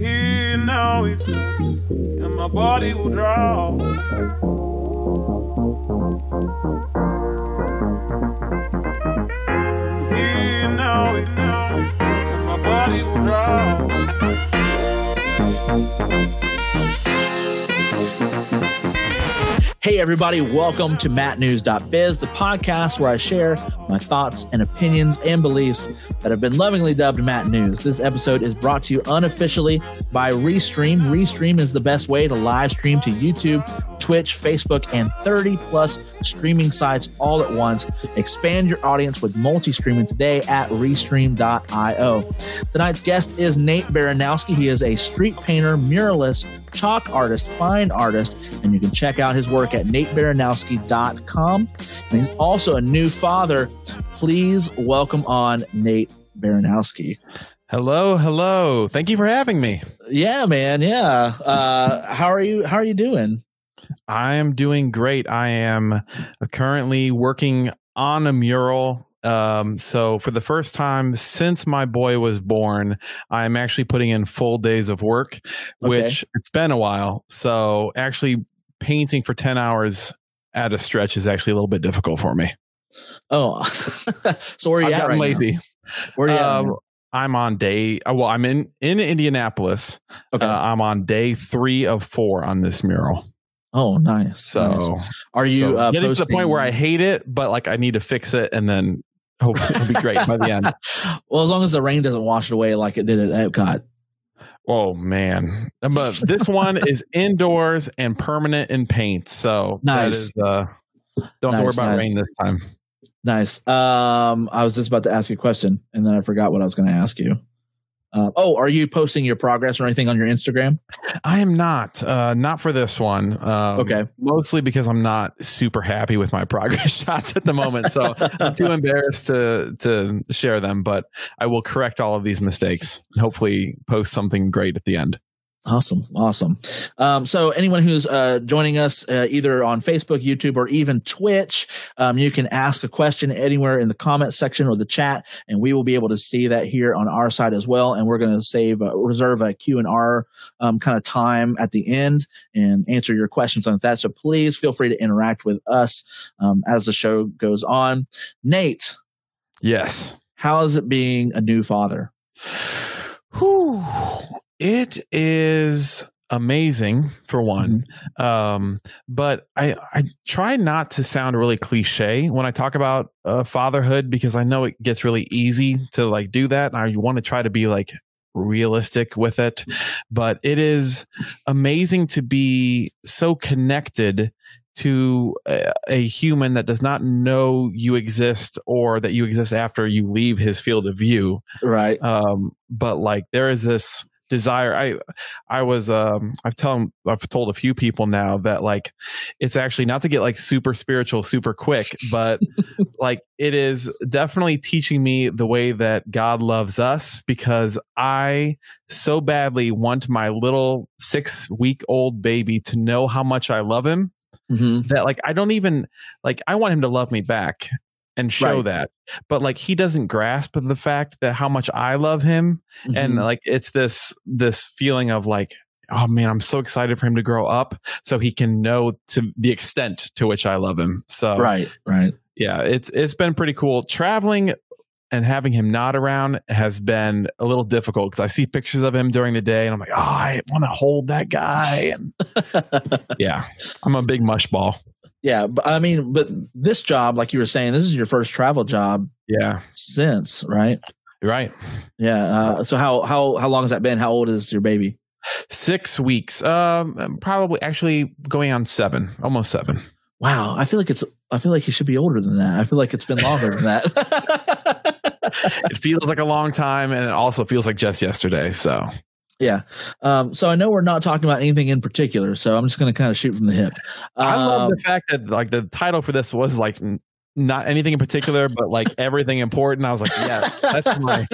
And my body will. Here now and my body will draw. Hey, everybody, welcome to mattnews.biz, the podcast where I share my thoughts and opinions and beliefs that have been lovingly dubbed Matt News. This episode is brought to you unofficially by Restream. Restream is the best way to live stream to YouTube, Twitch, Facebook, and 30 plus streaming sites all at once. Expand your audience with multi streaming today at restream.io. Tonight's guest is Nate Baranowski. He is a street painter, muralist, chalk artist, fine artist, and you can check out his work at natebaranowski.com. And he's also a new father. Please welcome on Nate Baranowski. Hello, hello. Thank you for having me. Yeah, man. Yeah. Uh, how are you? How are you doing? I am doing great. I am currently working on a mural. Um, so for the first time since my boy was born, I'm actually putting in full days of work, which it's been a while. So actually painting for 10 hours at a stretch is actually a little bit difficult for me. Oh, so where are you I've at right lazy. now? Where are you? Um, right I'm on day. uh, Well, I'm in in Indianapolis. okay. Uh, I'm on day three of four on this mural. oh, nice. So, nice. are you so uh, getting to the point where I hate it, but like I need to fix it, and then hopefully it'll be great by the end. well, as long as the rain doesn't wash it away like it did at Epcot. Oh man! But this one is indoors and permanent in paint, so Nice. is, uh, don't have to worry about nice. rain this time. Nice. Um, I was just about to ask you a question, and then I forgot what I was going to ask you. Uh, oh, are you posting your progress or anything on your Instagram? I am not, uh, not for this one. Um, Okay. mostly because I'm not super happy with my progress shots at the moment, so I'm too embarrassed to to share them. But I will correct all of these mistakes and hopefully post something great at the end. Awesome, awesome. Um, so anyone who's uh, joining us uh, either on Facebook, YouTube, or even Twitch, um, you can ask a question anywhere in the comment section or the chat, and we will be able to see that here on our side as well. And we're going to save uh, reserve a Q and R um, kind of time at the end and answer your questions on that. So please feel free to interact with us um, as the show goes on. Nate, Yes. how is it being a new father? Whew. It is amazing for one. Um, but I, I try not to sound really cliche when I talk about uh, fatherhood because I know it gets really easy to like do that. And I want to try to be like realistic with it. But it is amazing to be so connected to a, a human that does not know you exist or that you exist after you leave his field of view Right. um but like there is this desire. I i was um i've told i've told a few people now that like it's actually not to get like super spiritual super quick but like it is definitely teaching me the way that god loves us because i so badly want my little six week old baby to know how much i love him hmm that like I don't even like I want him to love me back and show Right. that. But like he doesn't grasp the fact that how much I love him and Mm-hmm. like it's this this feeling of like oh man, I'm so excited for him to grow up so he can know to the extent to which I love him. So right, right. yeah, it's it's been pretty cool. Traveling and having him not around has been a little difficult because I see pictures of him during the day and I'm like, oh, I want to hold that guy. And yeah, I'm a big mush ball. Yeah, but I mean, but this job, like you were saying, this is your first travel job Yeah, since, right? right. Yeah. Uh, so how how how long has that been? How old is your baby? Six weeks. Um, probably actually going on seven, almost seven. Wow, I feel like it's. I feel like he should be older than that. I feel like it's been longer than that. It feels like a long time, and it also feels like just yesterday. So yeah. Um, so I know we're not talking about anything in particular, so I'm just going to kind of shoot from the hip. I love Um, the fact that like the title for this was like n- not anything in particular, but like everything important. I was like, yeah, that's my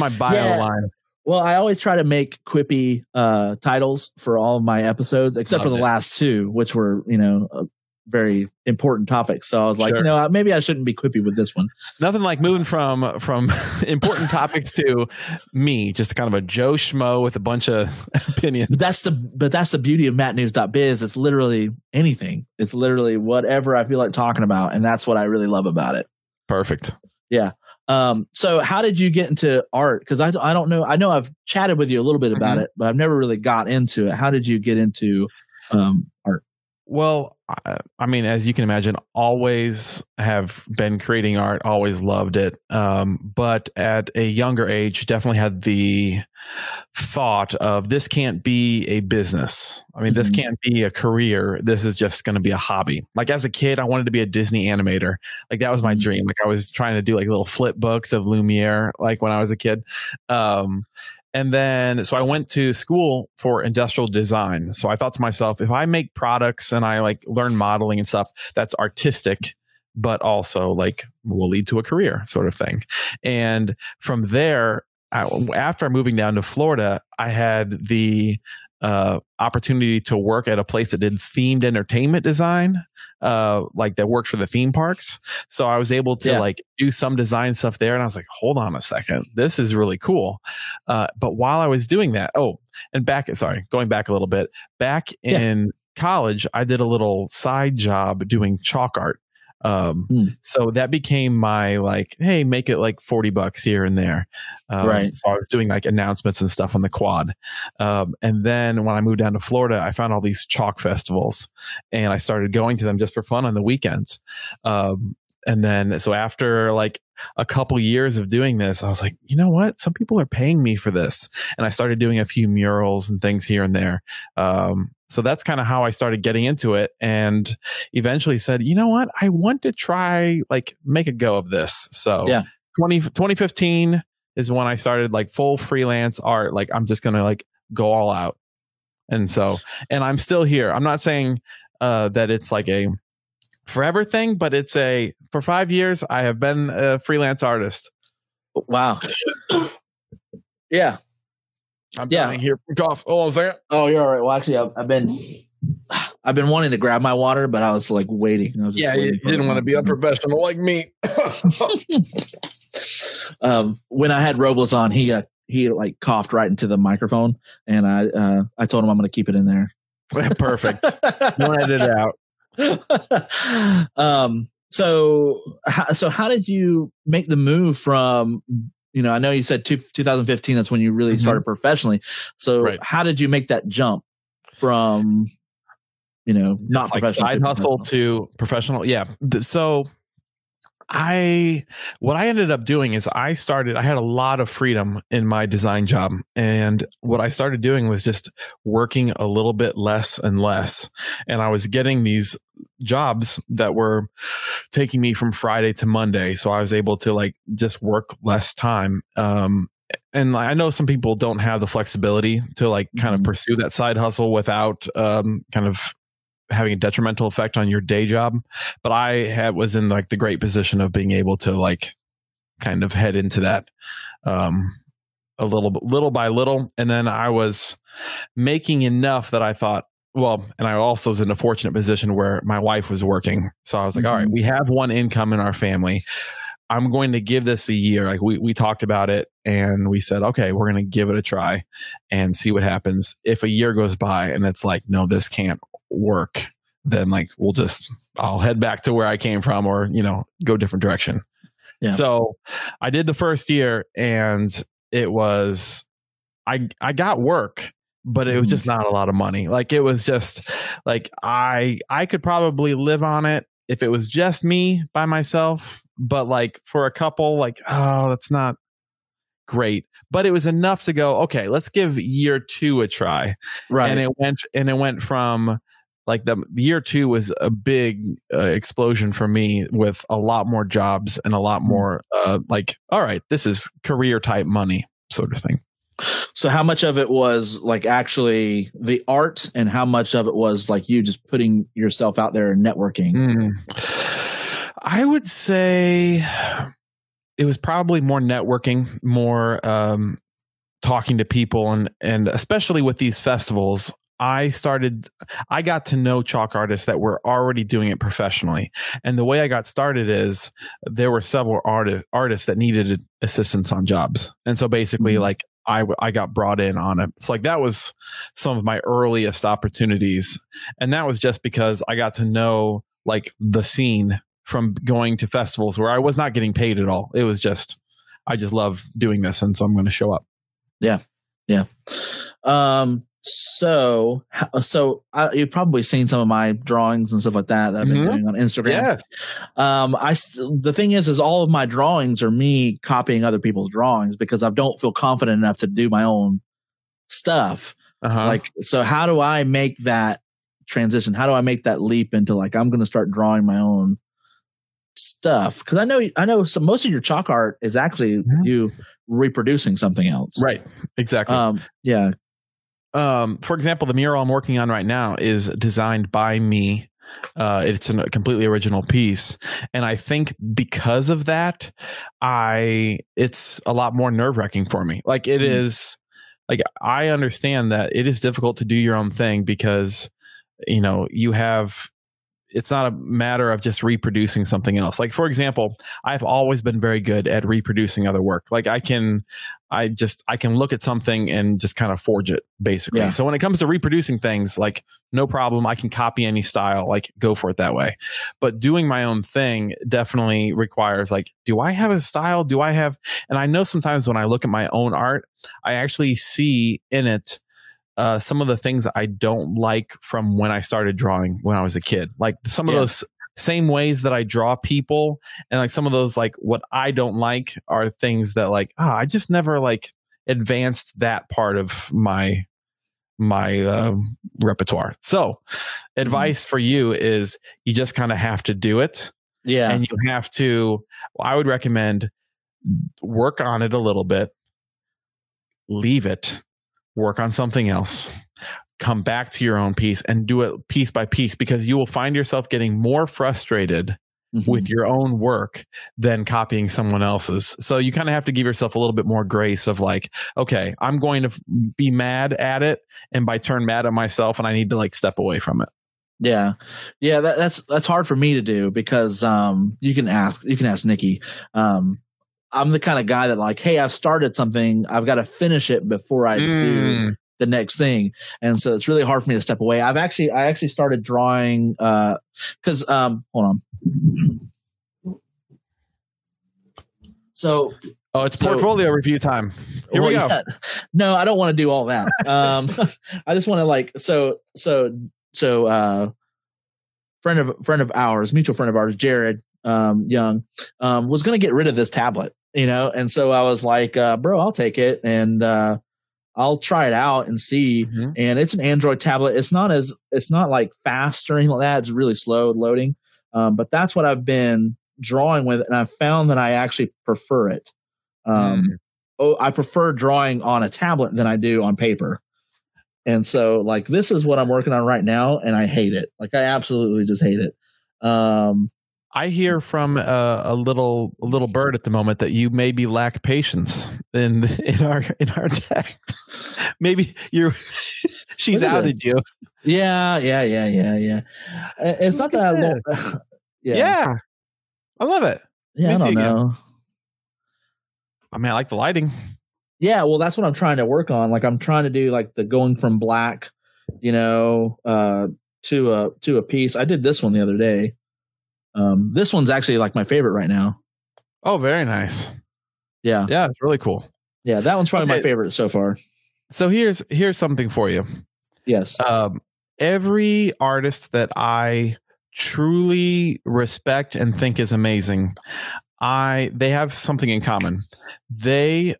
my bio Yeah. line. Well, I always try to make quippy uh, titles for all of my episodes, except for the it. last two, which were you know uh, very important topics. So I was like, Sure. you know, maybe I shouldn't be quippy with this one. Nothing like moving from from important topics to me, just kind of a Joe schmo with a bunch of opinions. But that's the but that's the beauty of mattnews.biz. It's literally anything. It's literally whatever I feel like talking about, and that's what I really love about it. Perfect. Yeah. Um, so how did you get into art? Because I, I don't know. I know I've chatted with you a little bit about Mhm. it, but I've never really got into it. How did you get into um? Well, I, I mean, as you can imagine, always have been creating art, always loved it. Um, but at a younger age, definitely had the thought of this can't be a business. I mean, this Mhm. can't be a career. This is just going to be a hobby. Like as a kid, I wanted to be a Disney animator. Like that was my Mhm. dream. Like I was trying to do like little flip books of Lumiere, like when I was a kid. Um, and then, so I went to school for industrial design. So I thought to myself, if I make products and I like learn modeling and stuff, that's artistic, but also like will lead to a career sort of thing. And from there, I, after moving down to Florida, I had the uh, opportunity to work at a place that did themed entertainment design, uh, like that worked for the theme parks. So I was able to Yeah. like do some design stuff there, and I was like, hold on a second, this is really cool. Uh, but while I was doing that, oh, and back, sorry, going back a little bit, back Yeah. in college, I did a little side job doing chalk art. Um, Hmm. so that became my like, hey, make it like 40 bucks here and there. Um, Right. So I was doing like announcements and stuff on the quad. Um, and then when I moved down to Florida, I found all these chalk festivals and I started going to them just for fun on the weekends. Um, and then, so after like a couple years of doing this, I was like, you know what? Some people are paying me for this. And I started doing a few murals and things here and there. Um, so that's kind of how I started getting into it and eventually said, you know what? I want to try like make a go of this. So Yeah. 20, 2015 is when I started like full freelance art. Like I'm just going to like go all out. And so, and I'm still here. I'm not saying uh, that it's like a forever thing, but it's a for five years I have been a freelance artist. Wow. yeah. I'm Yeah. dying here from cough. Oh, is that? Oh, you're all right. Well, actually, I've, I've been I've been wanting to grab my water, but I was like waiting. I was just waiting to be unprofessional like me. um, when I had Robles on, he uh, he like coughed right into the microphone, and I uh, I told him I'm going to keep it in there. Perfect. Don't edit it out. um. So so how did you make the move from? You know, I know you said two, 2015. That's when you really Mhm. started professionally. So Right. how did you make that jump from? You know, not like professional side to hustle professional? to professional. Yeah. So I what I ended up doing is I started I had a lot of freedom in my design job. And what I started doing was just working a little bit less and less. And I was getting these jobs that were taking me from Friday to Monday. So I was able to like just work less time. Um and I know some people don't have the flexibility to like kind of Mhm. pursue that side hustle without um kind of having a detrimental effect on your day job but i had was in like the great position of being able to like kind of head into that um a little little by little. And then i was making enough that i thought well and i also was in a fortunate position where my wife was working. So i was like all right Mhm. we have one income in our family i'm going to give this a year like we, we talked about it and we said okay we're going to give it a try and see what happens if a year goes by and it's like no this can't work then like we'll just i'll head back to where i came from or you know go different direction Yeah. so i did the first year and it was i i got work but it was Mhm. just not a lot of money like it was just like i i could probably live on it if it was just me by myself but like for a couple like oh that's not great but it was enough to go okay let's give year two a try right? and it went and it went from like the year two was a big uh, explosion for me with a lot more jobs and a lot Mm. more uh, like all right this is career type money sort of thing So how much of it was like actually the art and how much of it was like you just putting yourself out there and networking? Mm. I would say it was probably more networking, more um, talking to people, and and especially with these festivals, I started, I got to know chalk artists that were already doing it professionally. And the way I got started is there were several arti- artists that needed assistance on jobs. And so basically, Mhm. like, I, w- I got brought in on it. So like that was some of my earliest opportunities. And that was just because I got to know like the scene from going to festivals where I was not getting paid at all. It was just, I just love doing this. And so I'm going to show up. Yeah. Yeah. Um. So, so I, you've probably seen some of my drawings and stuff like that that I've been Mhm. doing on Instagram. Yes. Um. I the thing is, is all of my drawings are me copying other people's drawings because I don't feel confident enough to do my own stuff. Uh-huh. Like, so how do I make that transition? How do I make that leap into like I'm going to start drawing my own stuff? Because I know, I know, some most of your chalk art is actually Mhm. you reproducing something else. right. Exactly. Um. Yeah. Um, for example, the mural I'm working on right now is designed by me. Uh, it's a completely original piece, and I think because of that, I it's a lot more nerve wracking for me. Like it Mhm. is, like I understand that it is difficult to do your own thing because you know you have. It's not a matter of just reproducing something else. Like for example, I've always been very good at reproducing other work. Like I can, I just I can look at something and just kind of forge it basically. Yeah. So when it comes to reproducing things, like no problem, I can copy any style, like go for it that way. But doing my own thing definitely requires like, do I have a style? Do I have? And I know sometimes when I look at my own art, I actually see in it uh, some of the things I don't like from when I started drawing when I was a kid. Like some of Yeah. those same ways that I draw people and like some of those like what I don't like are things that like ah I just never like advanced that part of my my uh, repertoire. So, advice for you is you just kind of have to do it Yeah. and you have to I would recommend work on it a little bit, leave it, work on something else, come back to your own piece and do it piece by piece because you will find yourself getting more frustrated Mhm. with your own work than copying someone else's. So you kind of have to give yourself a little bit more grace of like, okay, I'm going to be mad at it and by turn mad at myself and I need to like step away from it. Yeah, yeah, that, that's that's hard for me to do because um, you can ask you can ask Nikki. Um, I'm the kind of guy that like, hey, I've started something, I've got to finish it before I do Mm. the next thing, and so it's really hard for me to step away. I've actually I actually started drawing because um, hold on. So Oh, it's So- portfolio review time. Here we go. yeah. No, I don't want to do all that. Um, I just want to like so so so uh, friend of friend of ours, mutual friend of ours, Jared um, Young, um, was going to get rid of this tablet, you know, and so I was like, uh, bro, I'll take it and uh, I'll try it out and see. Mhm. And it's an Android tablet. It's not as it's not like fast or anything like that. It's really slow loading. Um, but that's what I've been drawing with, and I've found that I actually prefer it. Um, Mm. oh, I prefer drawing on a tablet than I do on paper. And so like this is what I'm working on right now and I hate it. Like I absolutely just hate it. Um I hear from uh, a little a little bird at the moment that you maybe lack patience in in our in our text. maybe you're she's Look outed this. you. yeah, yeah, yeah, yeah, yeah. Uh, It's not that I at Yeah. yeah. I love it. Yeah, I Let see don't again. know. I mean, I like the lighting. Yeah, well that's what I'm trying to work on. Like I'm trying to do like the going from black, you know, uh to a to a piece. I did this one the other day. Um this one's actually like my favorite right now. Oh, very nice. Yeah. Yeah, it's really cool. Yeah, that one's probably my favorite so far. So here's here's something for you. Yes. um, every artist that I truly respect and think is amazing, I they have something in common. They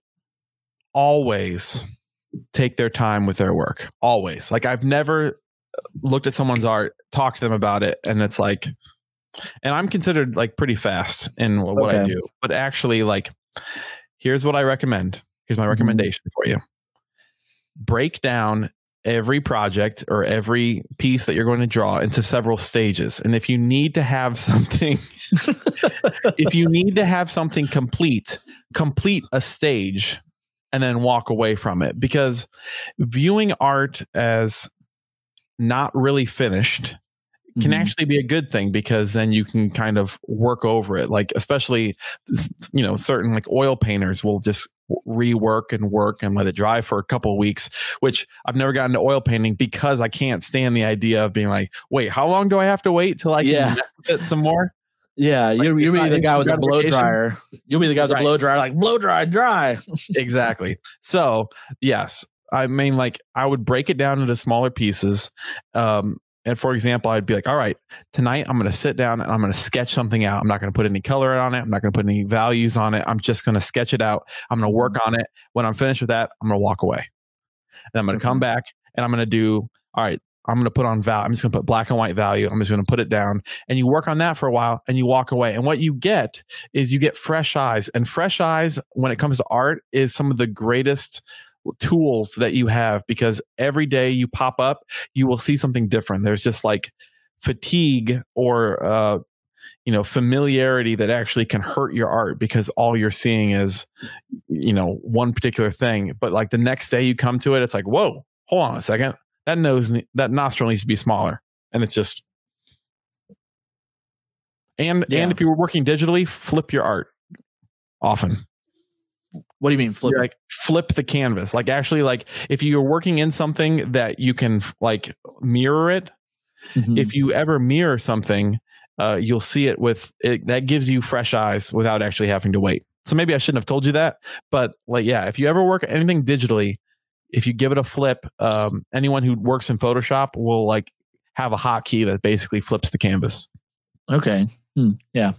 always take their time with their work. Always. Like I've never looked at someone's art, talked to them about it, and it's like and I'm considered like pretty fast in wh- what I do. But actually, like, here's what I recommend. Here's my Mhm. recommendation for you. Break down every project or every piece that you're going to draw into several stages. And if you need to have something, if you need to have something complete, complete a stage and then walk away from it. Because viewing art as not really finished can Mhm. actually be a good thing because then you can kind of work over it. Like, especially, you know, certain like oil painters will just rework and work and let it dry for a couple of weeks, which I've never gotten to oil painting because I can't stand the idea of being like, wait, how long do I have to wait till I Yeah. it some more? Yeah, you'll, you'll be the guy with the blow dryer. You'll be the guy with the Right. blow dryer, like blow dry, dry. exactly. So, yes, I mean, like, I would break it down into smaller pieces. Um, and for example, I'd be like, all right, tonight I'm going to sit down and I'm going to sketch something out. I'm not going to put any color on it. I'm not going to put any values on it. I'm just going to sketch it out. I'm going to work on it. When I'm finished with that, I'm going to walk away. And I'm going to come mm-hmm. back and I'm going to do, all right, I'm going to put on value. I'm just going to put black and white value. I'm just going to put it down and you work on that for a while and you walk away. And what you get is you get fresh eyes. And fresh eyes, when it comes to art, is some of the greatest tools that you have because every day you pop up, you will see something different. There's just like fatigue or, uh, you know, familiarity that actually can hurt your art because all you're seeing is, you know, one particular thing. But like the next day you come to it, it's like, whoa, hold on a second. That nose, that nostril needs to be smaller. And it's just, and Yeah. and if you were working digitally, flip your art often. What do you mean flip? Like flip the canvas. Like actually, like if you're working in something that you can like mirror it. Mhm. If you ever mirror something, uh, you'll see it with it. That gives you fresh eyes without actually having to wait. So maybe I shouldn't have told you that, but like yeah, if you ever work anything digitally, if you give it a flip, um, anyone who works in Photoshop will like have a hotkey that basically flips the canvas. Okay. Hmm. Yeah.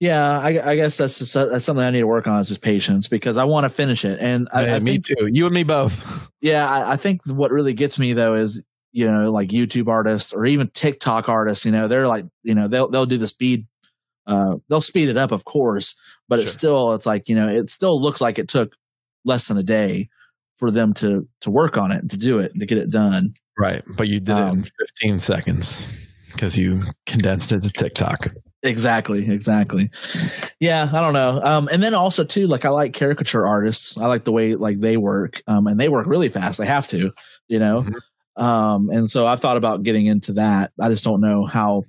Yeah. I, I guess that's just, that's something I need to work on is just patience because I want to finish it. And I, Yeah, I me think, too. You and me both. yeah, I, I think what really gets me though is you know like YouTube artists or even TikTok artists. You know, they're like you know they'll they'll do the speed. Uh, they'll speed it up, of course, but it's still it's like you know it still looks like it took less than a day for them to to work on it to do it to get it done. Right, but you did it Um, in 15 seconds because you condensed it to TikTok. Exactly, exactly. Yeah, I don't know. Um, and then also too, like I like caricature artists. I like the way like they work. Um, and they work really fast. They have to, you know. Mhm. Um, and so I've thought about getting into that. I just don't know how.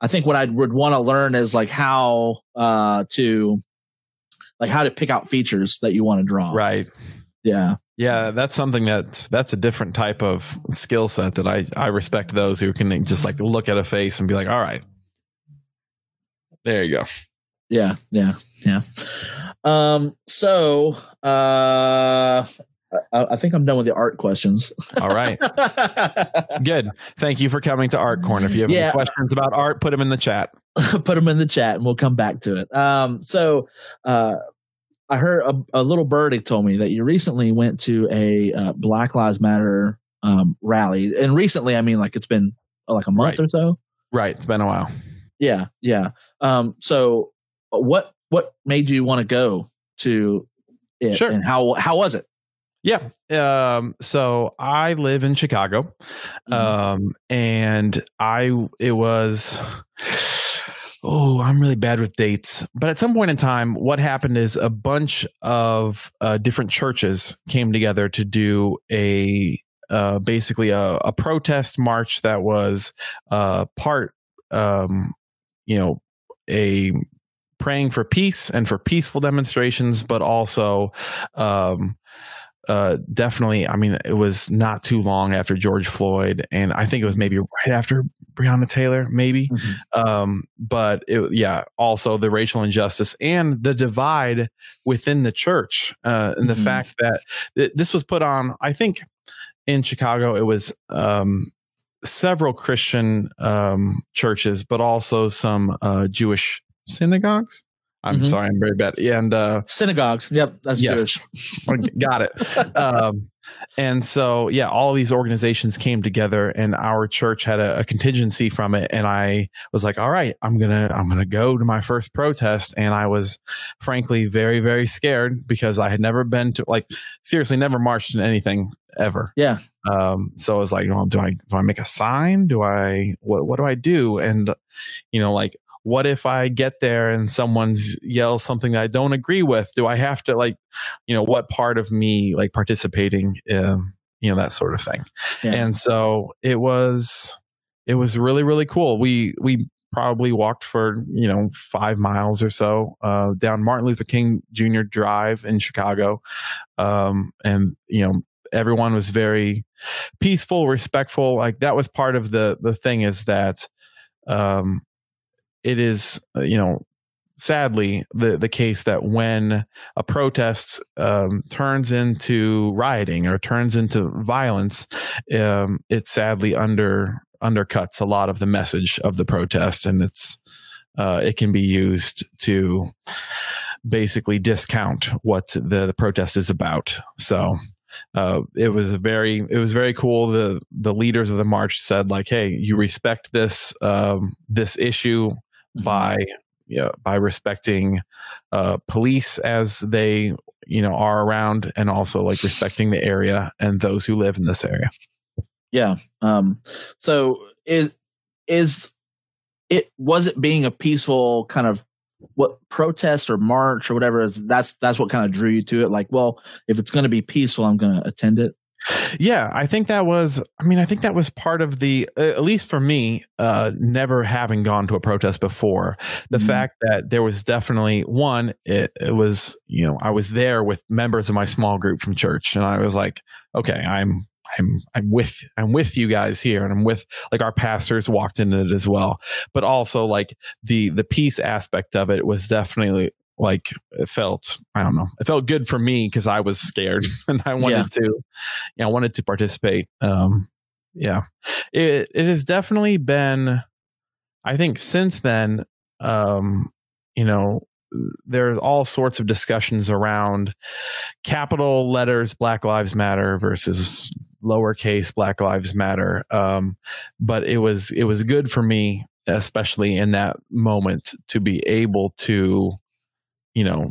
I think what I would want to learn is like how uh to like how to pick out features that you want to draw. Right. Yeah. Yeah, that's something that that's a different type of skill set that I I respect those who can just like look at a face and be like, all right, there you go. Yeah. Yeah. Yeah. Um. So, uh, I, I think I'm done with the art questions. All right, good. Thank you for coming to Art Corner. If you have Yeah. any questions about art, put them in the chat. put them in the chat and we'll come back to it. Um, so uh, I heard a, a little birdie told me that you recently went to a uh, Black Lives Matter um, rally, and recently I mean like it's been like a month Right. or so. Right, it's been a while. Yeah, yeah. Um, so uh, what what made you want to go to it, Sure. and how how was it? Yeah. Um, so I live in Chicago. Mhm. Um, and I, it was, oh, I'm really bad with dates. But at some point in time, what happened is a bunch of uh, different churches came together to do a, uh, basically a, a protest march that was uh, part, um, you know, a praying for peace and for peaceful demonstrations, but also, um, uh, definitely. I mean, it was not too long after George Floyd, and I think it was maybe right after Breonna Taylor, maybe. Mhm. Um, but it, yeah, also the racial injustice and the divide within the church, uh, and the Mhm. fact that th- this was put on. I think in Chicago, it was um, several Christian um, churches, but also some uh, Jewish synagogues. I'm Mhm. sorry, I'm very bad. Yeah and uh, Synagogues. Yep, that's Yes. Jewish. got it. um, and so, yeah, all these organizations came together, and our church had a, a contingency from it. And I was like, "All right, I'm gonna, I'm gonna go to my first protest." And I was, frankly, very, very scared because I had never been to, like, seriously, never marched in anything ever. Yeah. Um, so I was like, well, do I, do I make a sign? Do I, what, what do I do? And, you know, like, what if I get there and someone's yells something that I don't agree with? Do I have to like, you know, what part of me like participating um, you know that sort of thing. Yeah. And so it was it was really really cool. We we probably walked for you know five miles or so uh, down Martin Luther King Jr. Drive in Chicago, um, and you know everyone was very peaceful, respectful. Like that was part of the the thing is that um, it is uh, you know sadly the the case that when a protest um, turns into rioting or turns into violence, um, it sadly under undercuts a lot of the message of the protest, and it's uh, it can be used to basically discount what the, the protest is about. So uh, it was a very it was very cool. The the leaders of the march said like, "Hey, you respect this um, this issue Mhm. by you know, by respecting uh, police as they you know are around, and also like respecting the area and those who live in this area." Yeah. Um, so is is it was it being a peaceful kind of what protest or march or whatever is that's that's what kind of drew you to it like well if it's going to be peaceful i'm going to attend it Yeah, I think that was. I mean, I think that was part of the, at least for me, uh, never having gone to a protest before. The Mhm. fact that there was definitely one. It, it was, you know, I was there with members of my small group from church, and I was like, okay, I'm. I'm I'm with I'm with you guys here, and I'm with like our pastors walked in it as well. But also like the the peace aspect of it was definitely like it felt I don't know it felt good for me because I was scared and I wanted Yeah. to you know, I wanted to participate. Um, yeah, it it has definitely been. I think since then, um, you know, there's all sorts of discussions around capital letters Black Lives Matter versus lowercase Black Lives Matter. Um, but it was it was good for me, especially in that moment, to be able to, you know,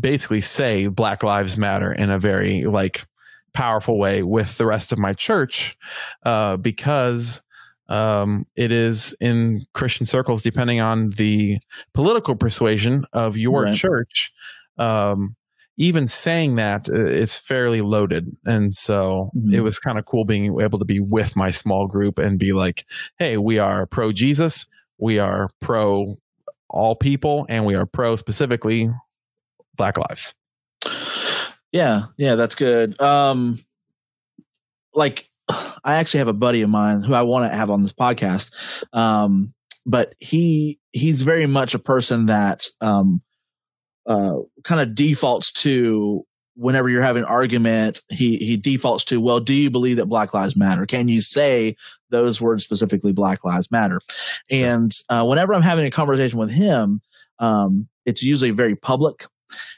basically say Black Lives Matter in a very like powerful way with the rest of my church, uh, because um, it is in Christian circles, depending on the political persuasion of your Right. church. Um, even saying that uh, fairly loaded, and so Mhm. it was kind of cool being able to be with my small group and be like, "Hey, we are pro Jesus, we are pro all people, and we are pro specifically Black Lives." yeah yeah that's good um like i actually have a buddy of mine who i want to have on this podcast um but he he's very much a person that um uh kind of defaults to whenever you're having an argument he he defaults to well do you believe that black lives matter? Can you say those words specifically black lives matter? And uh, whenever i'm having a conversation with him um it's usually very public.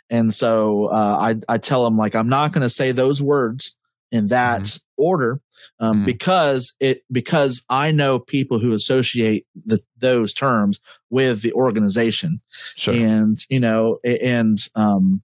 And so uh, I, I tell him like I'm not going to say those words in that order um, Mhm. because it because I know people who associate the, those terms with the organization. Sure. and you know and um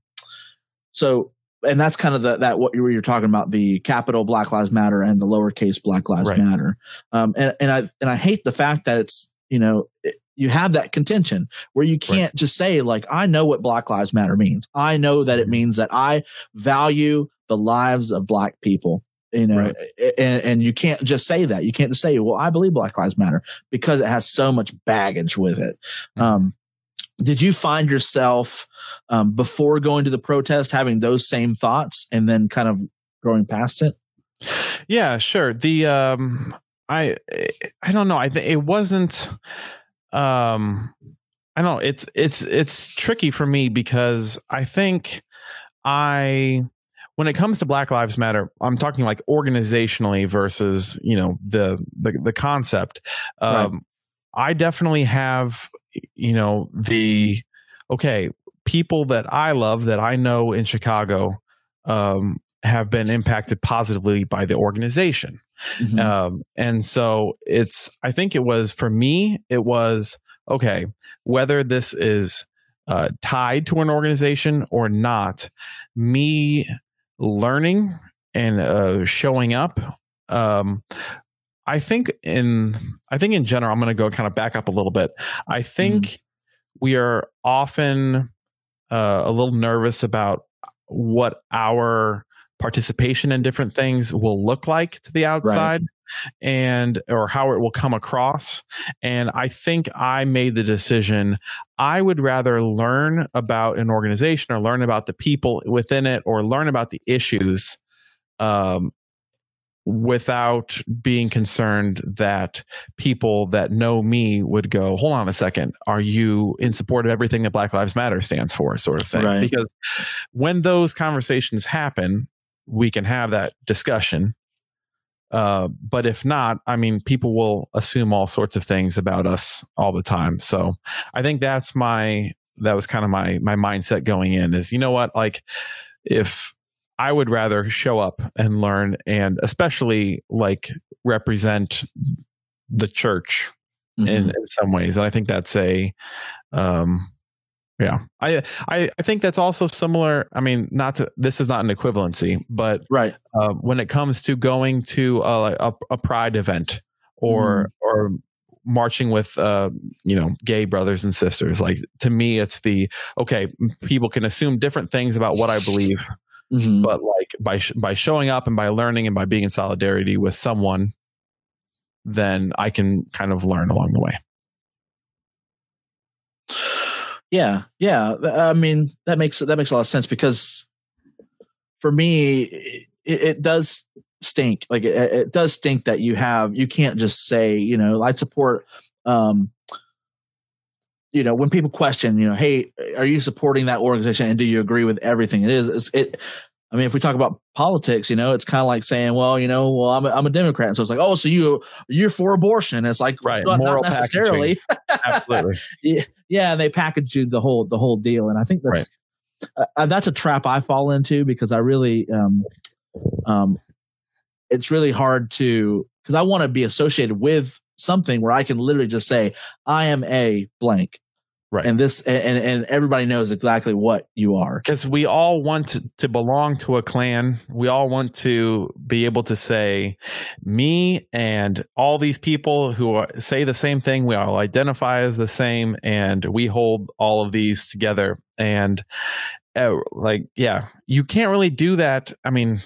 so and that's kind of the that what you were you're talking about the capital Black Lives Matter and the lowercase Black Lives Right. Matter um and and I and I hate the fact that it's you know it, you have that contention where you can't just say like I know what Black Lives Matter means I know that it Mm-hmm. means that I value the lives of black people you know Right. and, and you can't just say that you can't just say well I believe Black Lives Matter because it has so much baggage with it Mhm. um did you find yourself um, before going to the protest having those same thoughts and then kind of growing past it Yeah, sure. The um I I don't know. I think it wasn't um I don't know. It's it's it's tricky for me because I think I when it comes to Black Lives Matter, I'm talking like organizationally versus, you know, the the the concept. Um I definitely have you know the okay, people that I love that I know in Chicago um have been impacted positively by the organization. Mhm. Um, and so it's, I think it was for me, it was okay, whether this is uh, tied to an organization or not, me learning and uh, showing up. Um, I think in I think in general, I'm going to go kind of back up a little bit. I think we are often uh, a little nervous about what our participation in different things will look like to the outside and or how it will come across. And i think i made the decision i would rather learn about an organization or learn about the people within it or learn about the issues um, without being concerned that people that know me would go, hold on a second, are you in support of everything that Black Lives Matter stands for, sort of thing? Right. Because when those conversations happen, we can have that discussion. Uh, but if not, I mean, people will assume all sorts of things about us all the time. So I think that's my that was kind of my my mindset going in is you know what like if I would rather show up and learn and especially like represent the church Mhm. in, in some ways. And I think that's a um yeah. I I I think that's also similar. I mean, not to this is not an equivalency, but right. uh, when it comes to going to a, a, a pride event or or marching with uh you know gay brothers and sisters like to me it's the okay people can assume different things about what i believe Mhm. but like by sh- by showing up and by learning and by being in solidarity with someone then i can kind of learn along the way Yeah, yeah. I mean, that makes that makes a lot of sense because for me, it, it does stink. Like it, it does stink that you have you can't just say, you know, I support. um you know, when people question, you know, hey, are you supporting that organization and do you agree with everything it is? It's, it, I mean, if we talk about politics, you know, it's kind of like saying, well, you know, well, I'm a, I'm a Democrat, and so it's like, oh, so you you're for abortion? It's like, Right, well, moral not necessarily. absolutely yeah, and they package you the whole the whole deal, and I think that's uh, uh, that's a trap I fall into because I really um um it's really hard to because I want to be associated with something where I can literally just say I am a blank, Right. And this and and everybody knows exactly what you are. because we all want to, to belong to a clan. We all want to be able to say, me and all these people who are, say the same thing, we all identify as the same, and we hold all of these together. And uh, like, yeah, you can't really do that. I mean,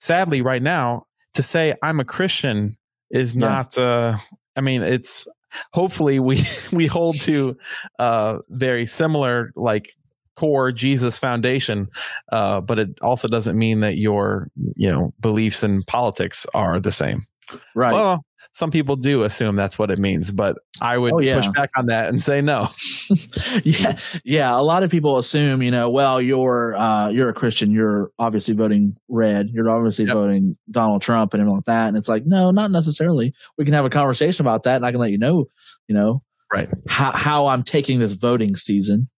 sadly, right now, to say I'm a Christian is Yeah. not. Uh, I mean, it's hopefully we we hold to uh, very similar like core Jesus foundation, uh, but it also doesn't mean that your you know beliefs and politics are the same. Right. Well, some people do assume that's what it means, but I would Oh, yeah. push back on that and say no. yeah, yeah. A lot of people assume, you know, well, you're uh, you're a Christian, you're obviously voting red, you're obviously Yep. voting Donald Trump and everything like that, and it's like, no, not necessarily. We can have a conversation about that, and I can let you know, you know, Right. how how I'm taking this voting season,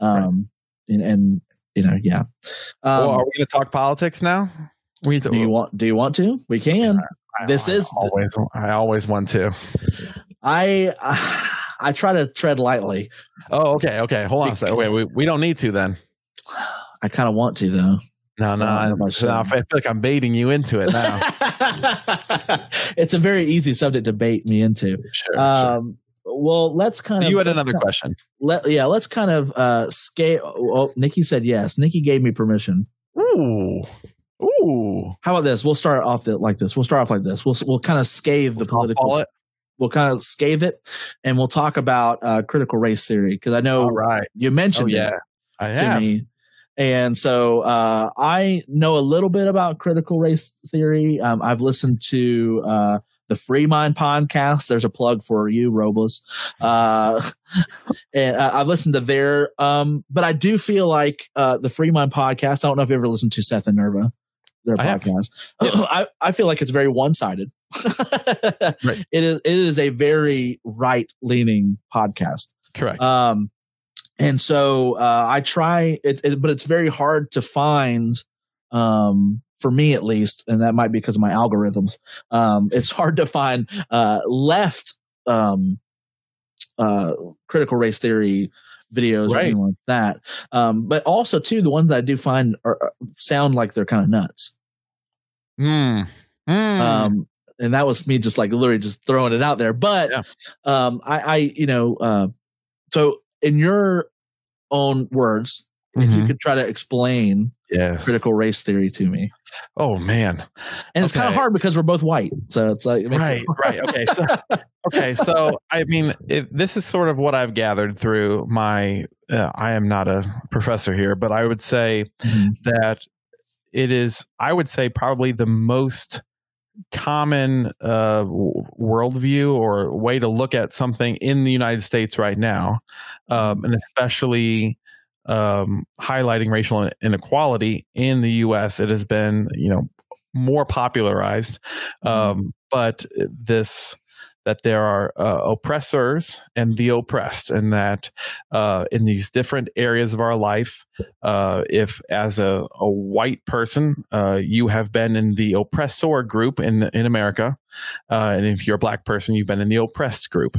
um, and, and you know, yeah. Um, well, are we going to talk politics now? We do you want? Do you want to? We can. I- this I is- always I always want to. I I try to tread lightly. Oh, okay, okay. Hold on a second. Wait, we, we don't need to then. I kind of want to though. No, no. I I, don't know I no, I feel like I'm baiting you into it now. it's a very easy subject to bait me into. sure, sure. Um, well, let's kind of You had another question. Let, yeah, let's kind of uh, scale. Oh, Nikki said yes. Nikki gave me permission. Ooh, ooh. How about this? We'll start off the, like this. We'll start off like this. We'll we'll kind of scathe the political. It? We'll kind of scathe it, and we'll talk about uh, critical race theory because I know All right. you Oh mentioned yeah, it to have. me. And so uh, I know a little bit about critical race theory. Um, I've listened to uh, the Free Mind podcast. There's a plug for you, Robles. Uh, and uh, I've listened to their, um, but I do feel like uh, the Free Mind podcast. I don't know if you ever listened to Seth and Nerva, their I have. podcast. I, I feel like it's very one sided. Right. It is it is a very right leaning podcast. Correct. Um, and so uh, I try it, it, but it's very hard to find, um, for me at least, and that might be because of my algorithms. Um, it's hard to find uh, left um, uh, critical race theory videos or anything like that. Um, but also too, the ones that I do find are, are- sound like they're kind of nuts. Hmm. Hmm. Um, and that was me just like literally just throwing it out there. But Yeah. um, I, I, you know, uh, so in your own words, if you Mhm. could try to explain yes. critical race theory to me. Oh man. And it's kind of hard because we're both white. So it's like, it right it- right okay so okay so i mean it, this is sort of what i've gathered through my uh, i am not a professor here but i would say Mhm. that it is i would say probably the most common uh, worldview or way to look at something in the united states right now um, and especially um, highlighting racial inequality in the us it has been you know more popularized. Um, but this that there are uh, oppressors and the oppressed, and that uh, in these different areas of our life, uh, if as a, a white person uh, you have been in the oppressor group in in America, uh, and if you're a black person you've been in the oppressed group,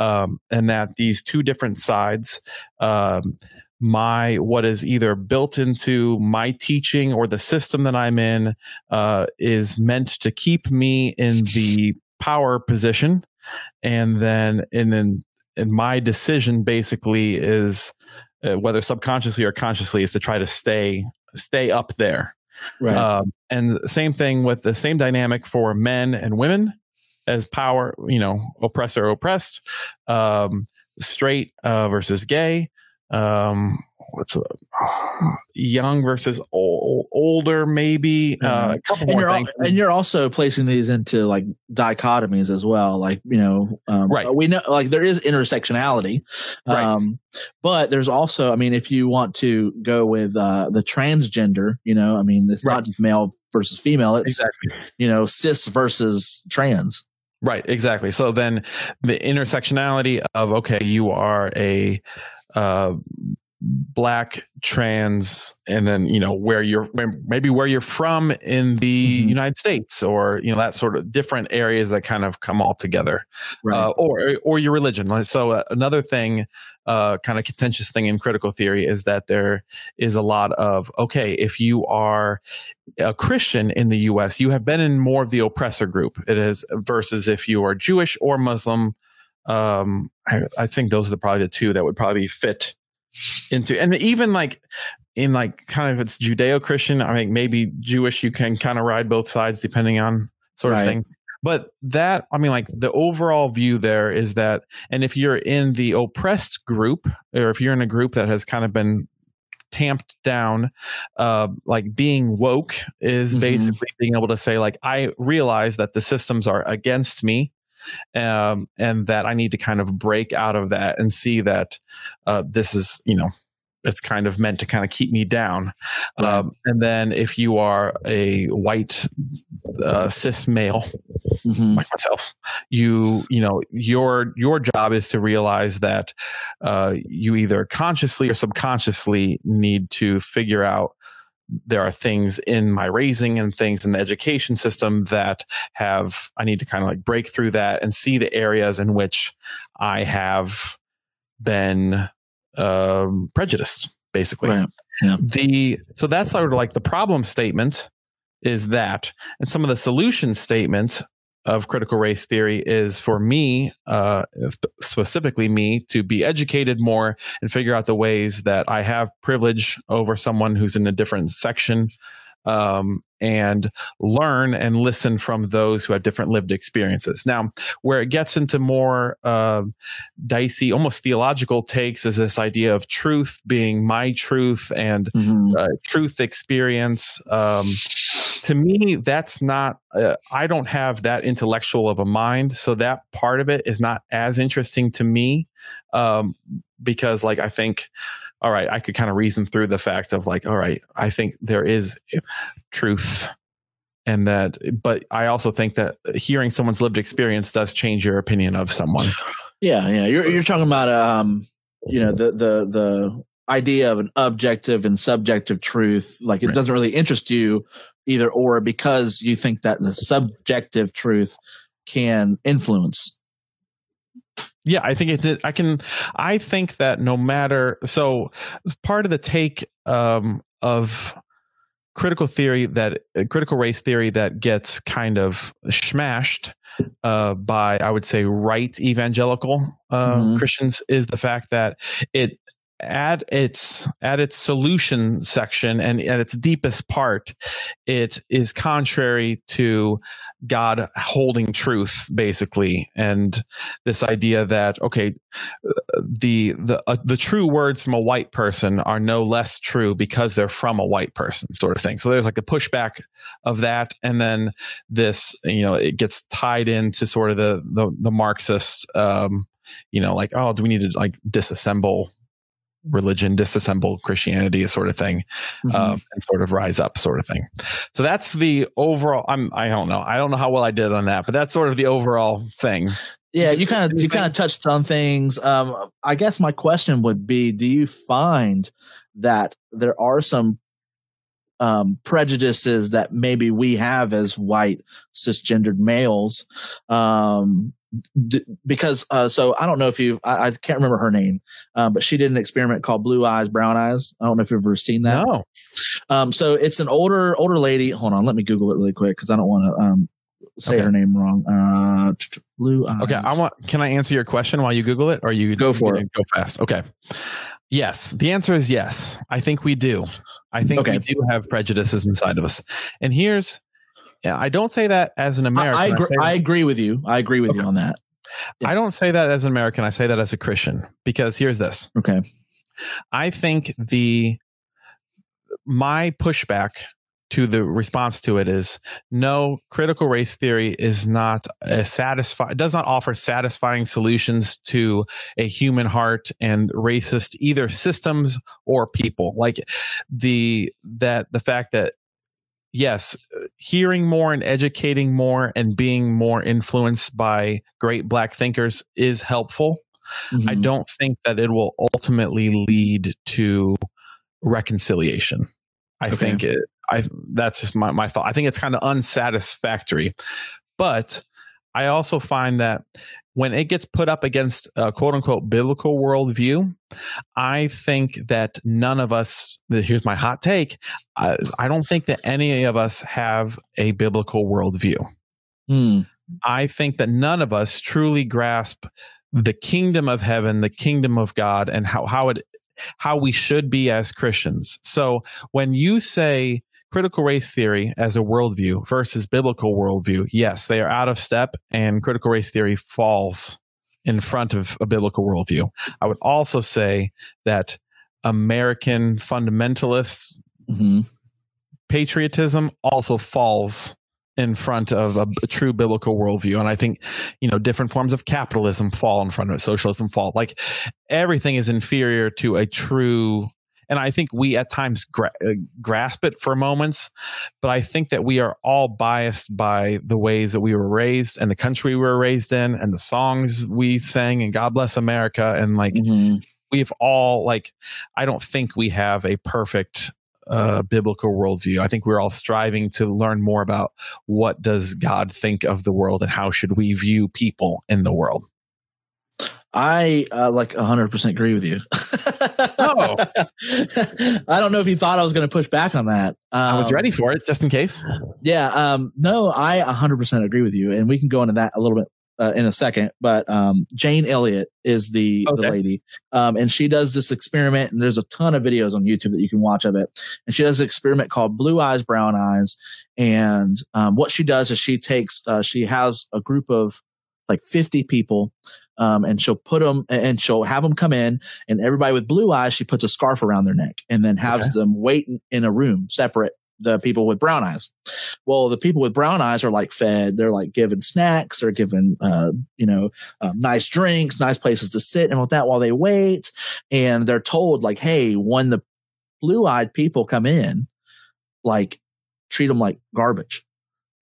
um, and that these two different sides. Um, my what is either built into my teaching or the system that I'm in uh, is meant to keep me in the power position, and then in in, in my decision basically is uh, whether subconsciously or consciously is to try to stay stay up there. right. Um, and same thing with the same dynamic for men and women as power, you know, oppressor oppressed, um, straight uh, versus gay. Um, what's uh, young versus old, older, maybe. Uh, a couple and more you're al- and you're also placing these into like dichotomies as well like you know um, Right. we know like there is intersectionality Right. um but there's also i mean if you want to go with uh the transgender you know i mean it's Right. not just male versus female it's exactly. you know cis versus trans Right, exactly. So then the intersectionality of okay, you are a uh, black trans, and then you know where you're maybe where you're from in the Mhm. United States, or you know that sort of different areas that kind of come all together, right uh, or or your religion. So uh, another thing, uh, kind of contentious thing in critical theory is that there is a lot of okay, if you are a Christian in the U.S., you have been in more of the oppressor group. It is versus if you are Jewish or Muslim. Um, I, I think those are the, probably the two that would probably fit into, and even like in like kind of it's Judeo Christian. I think maybe Jewish. You can kind of ride both sides depending on sort of Right. thing. But that, I mean, like the overall view there is that, and if you're in the oppressed group, or if you're in a group that has kind of been tamped down, uh, like being woke is Mhm. basically being able to say, like, I realize that the systems are against me. Um, and that I need to kind of break out of that and see that uh, this is, you know, it's kind of meant to kind of keep me down. Right. Um, and then if you are a white uh, cis male, Mhm. like myself you you know your your job is to realize that uh, you either consciously or subconsciously need to figure out there are things in my raising and things in the education system that have i need to kind of like break through that and see the areas in which i have been um, prejudiced basically. Right. The so that's sort of like the problem statement is that and some of the solution statement of critical race theory is for me uh sp- specifically me to be educated more and figure out the ways that i have privilege over someone who's in a different section. Um, and learn and listen from those who have different lived experiences. Now, where it gets into more uh, dicey, almost theological takes is this idea of truth being my truth and Mhm. uh, truth experience. Um, to me, that's not, uh, I don't have that intellectual of a mind. So that part of it is not as interesting to me um, because, like, I think, all right, I could kind of reason through the fact of, like, all right, I think there is truth. And that, but I also think that hearing someone's lived experience does change your opinion of someone. Yeah, yeah. You're you're talking about um, you know, the the the idea of an objective and subjective truth. Like it Right. doesn't really interest you either or because you think that the subjective truth can influence. Yeah, I think it. I can. I think that no matter. So part of the take um, of critical theory that uh, critical race theory that gets kind of smashed uh, by I would say right evangelical uh, Mhm. Christians is the fact that it at its at its solution section and at its deepest part, it is contrary to God holding truth, basically, and this idea that okay, the the uh, the true words from a white person are no less true because they're from a white person, sort of thing. So there's like a pushback of that, and then this, you know, it gets tied into sort of the the, the Marxist, um, you know, like oh, do we need to like disassemble religion, disassemble Christianity, sort of thing, mm-hmm. um, and sort of rise up, sort of thing. So that's the overall. I'm. I don't know. I don't know how well I did on that, but that's sort of the overall thing. Yeah, you kind of you kind of touched on things. Um, I guess my question would be: Do you find that there are some um, prejudices that maybe we have as white cisgendered males um, D- because uh, so I don't know if you I, I can't remember her name, um, but she did an experiment called Blue Eyes Brown Eyes. I don't know if you've ever seen that. No. Um, so it's an older older lady. Hold on, let me Google it really quick because I don't want to um, say okay. her name wrong. Uh, Blue Eyes. Okay, I want. Can I answer your question while you Google it, or you go for it? Go fast. Okay. Yes, the answer is yes. I think we do. I think okay. we do have prejudices inside of us, and here's yeah, I don't say that as an American. I, I, agree, I, I agree, with you. I agree with okay. you on that. Yeah. I don't say that as an American. I say that as a Christian because here's this. Okay. I think the my pushback to the response to it is no critical race theory is not a satisfy does not offer satisfying solutions to a human heart and racist either systems or people like the that the fact that yes, hearing more and educating more and being more influenced by great black thinkers is helpful. Mm-hmm. I don't think that it will ultimately lead to reconciliation. I okay. think it, I, that's just my, my thought. I think it's kind of unsatisfactory, but I also find that when it gets put up against a quote unquote biblical worldview, I think that none of us, here's my hot take, I, I don't think that any of us have a biblical worldview. Hmm. I think that none of us truly grasp the kingdom of heaven, the kingdom of God, and how, how it how we should be as Christians. So when you say critical race theory as a worldview versus biblical worldview, yes, they are out of step, and critical race theory falls in front of a biblical worldview. I would also say that American fundamentalists, mm-hmm. patriotism also falls in front of a, a, true biblical worldview. And I think, you know, different forms of capitalism fall in front of it, socialism fall. Like everything is inferior to a true and I think we at times gra- uh, grasp it for moments, but I think that we are all biased by the ways that we were raised and the country we were raised in and the songs we sang and God bless America and like mm-hmm. we've all like I don't think we have a perfect uh, biblical worldview. I think we're all striving to learn more about what does God think of the world and how should we view people in the world. I uh, like 100% agree with you. oh. I don't know if you thought I was going to push back on that. Um, I was ready for it just in case. Yeah. Um, no, I 100% agree with you. And we can go into that a little bit uh, in a second. But um, Jane Elliott is the, okay. the lady. Um, and she does this experiment. And there's a ton of videos on YouTube that you can watch of it. And she does an experiment called Blue Eyes, Brown Eyes. And um, what she does is she takes, uh, she has a group of like 50 people um, and she'll put them and she'll have them come in and everybody with blue eyes she puts a scarf around their neck and then has okay. them wait in, in a room separate the people with brown eyes. Well, the people with brown eyes are like fed. They're like given snacks. They're given, uh, you know, um, nice drinks, nice places to sit and with that while they wait. And they're told like, Hey, when the blue eyed people come in, like treat them like garbage,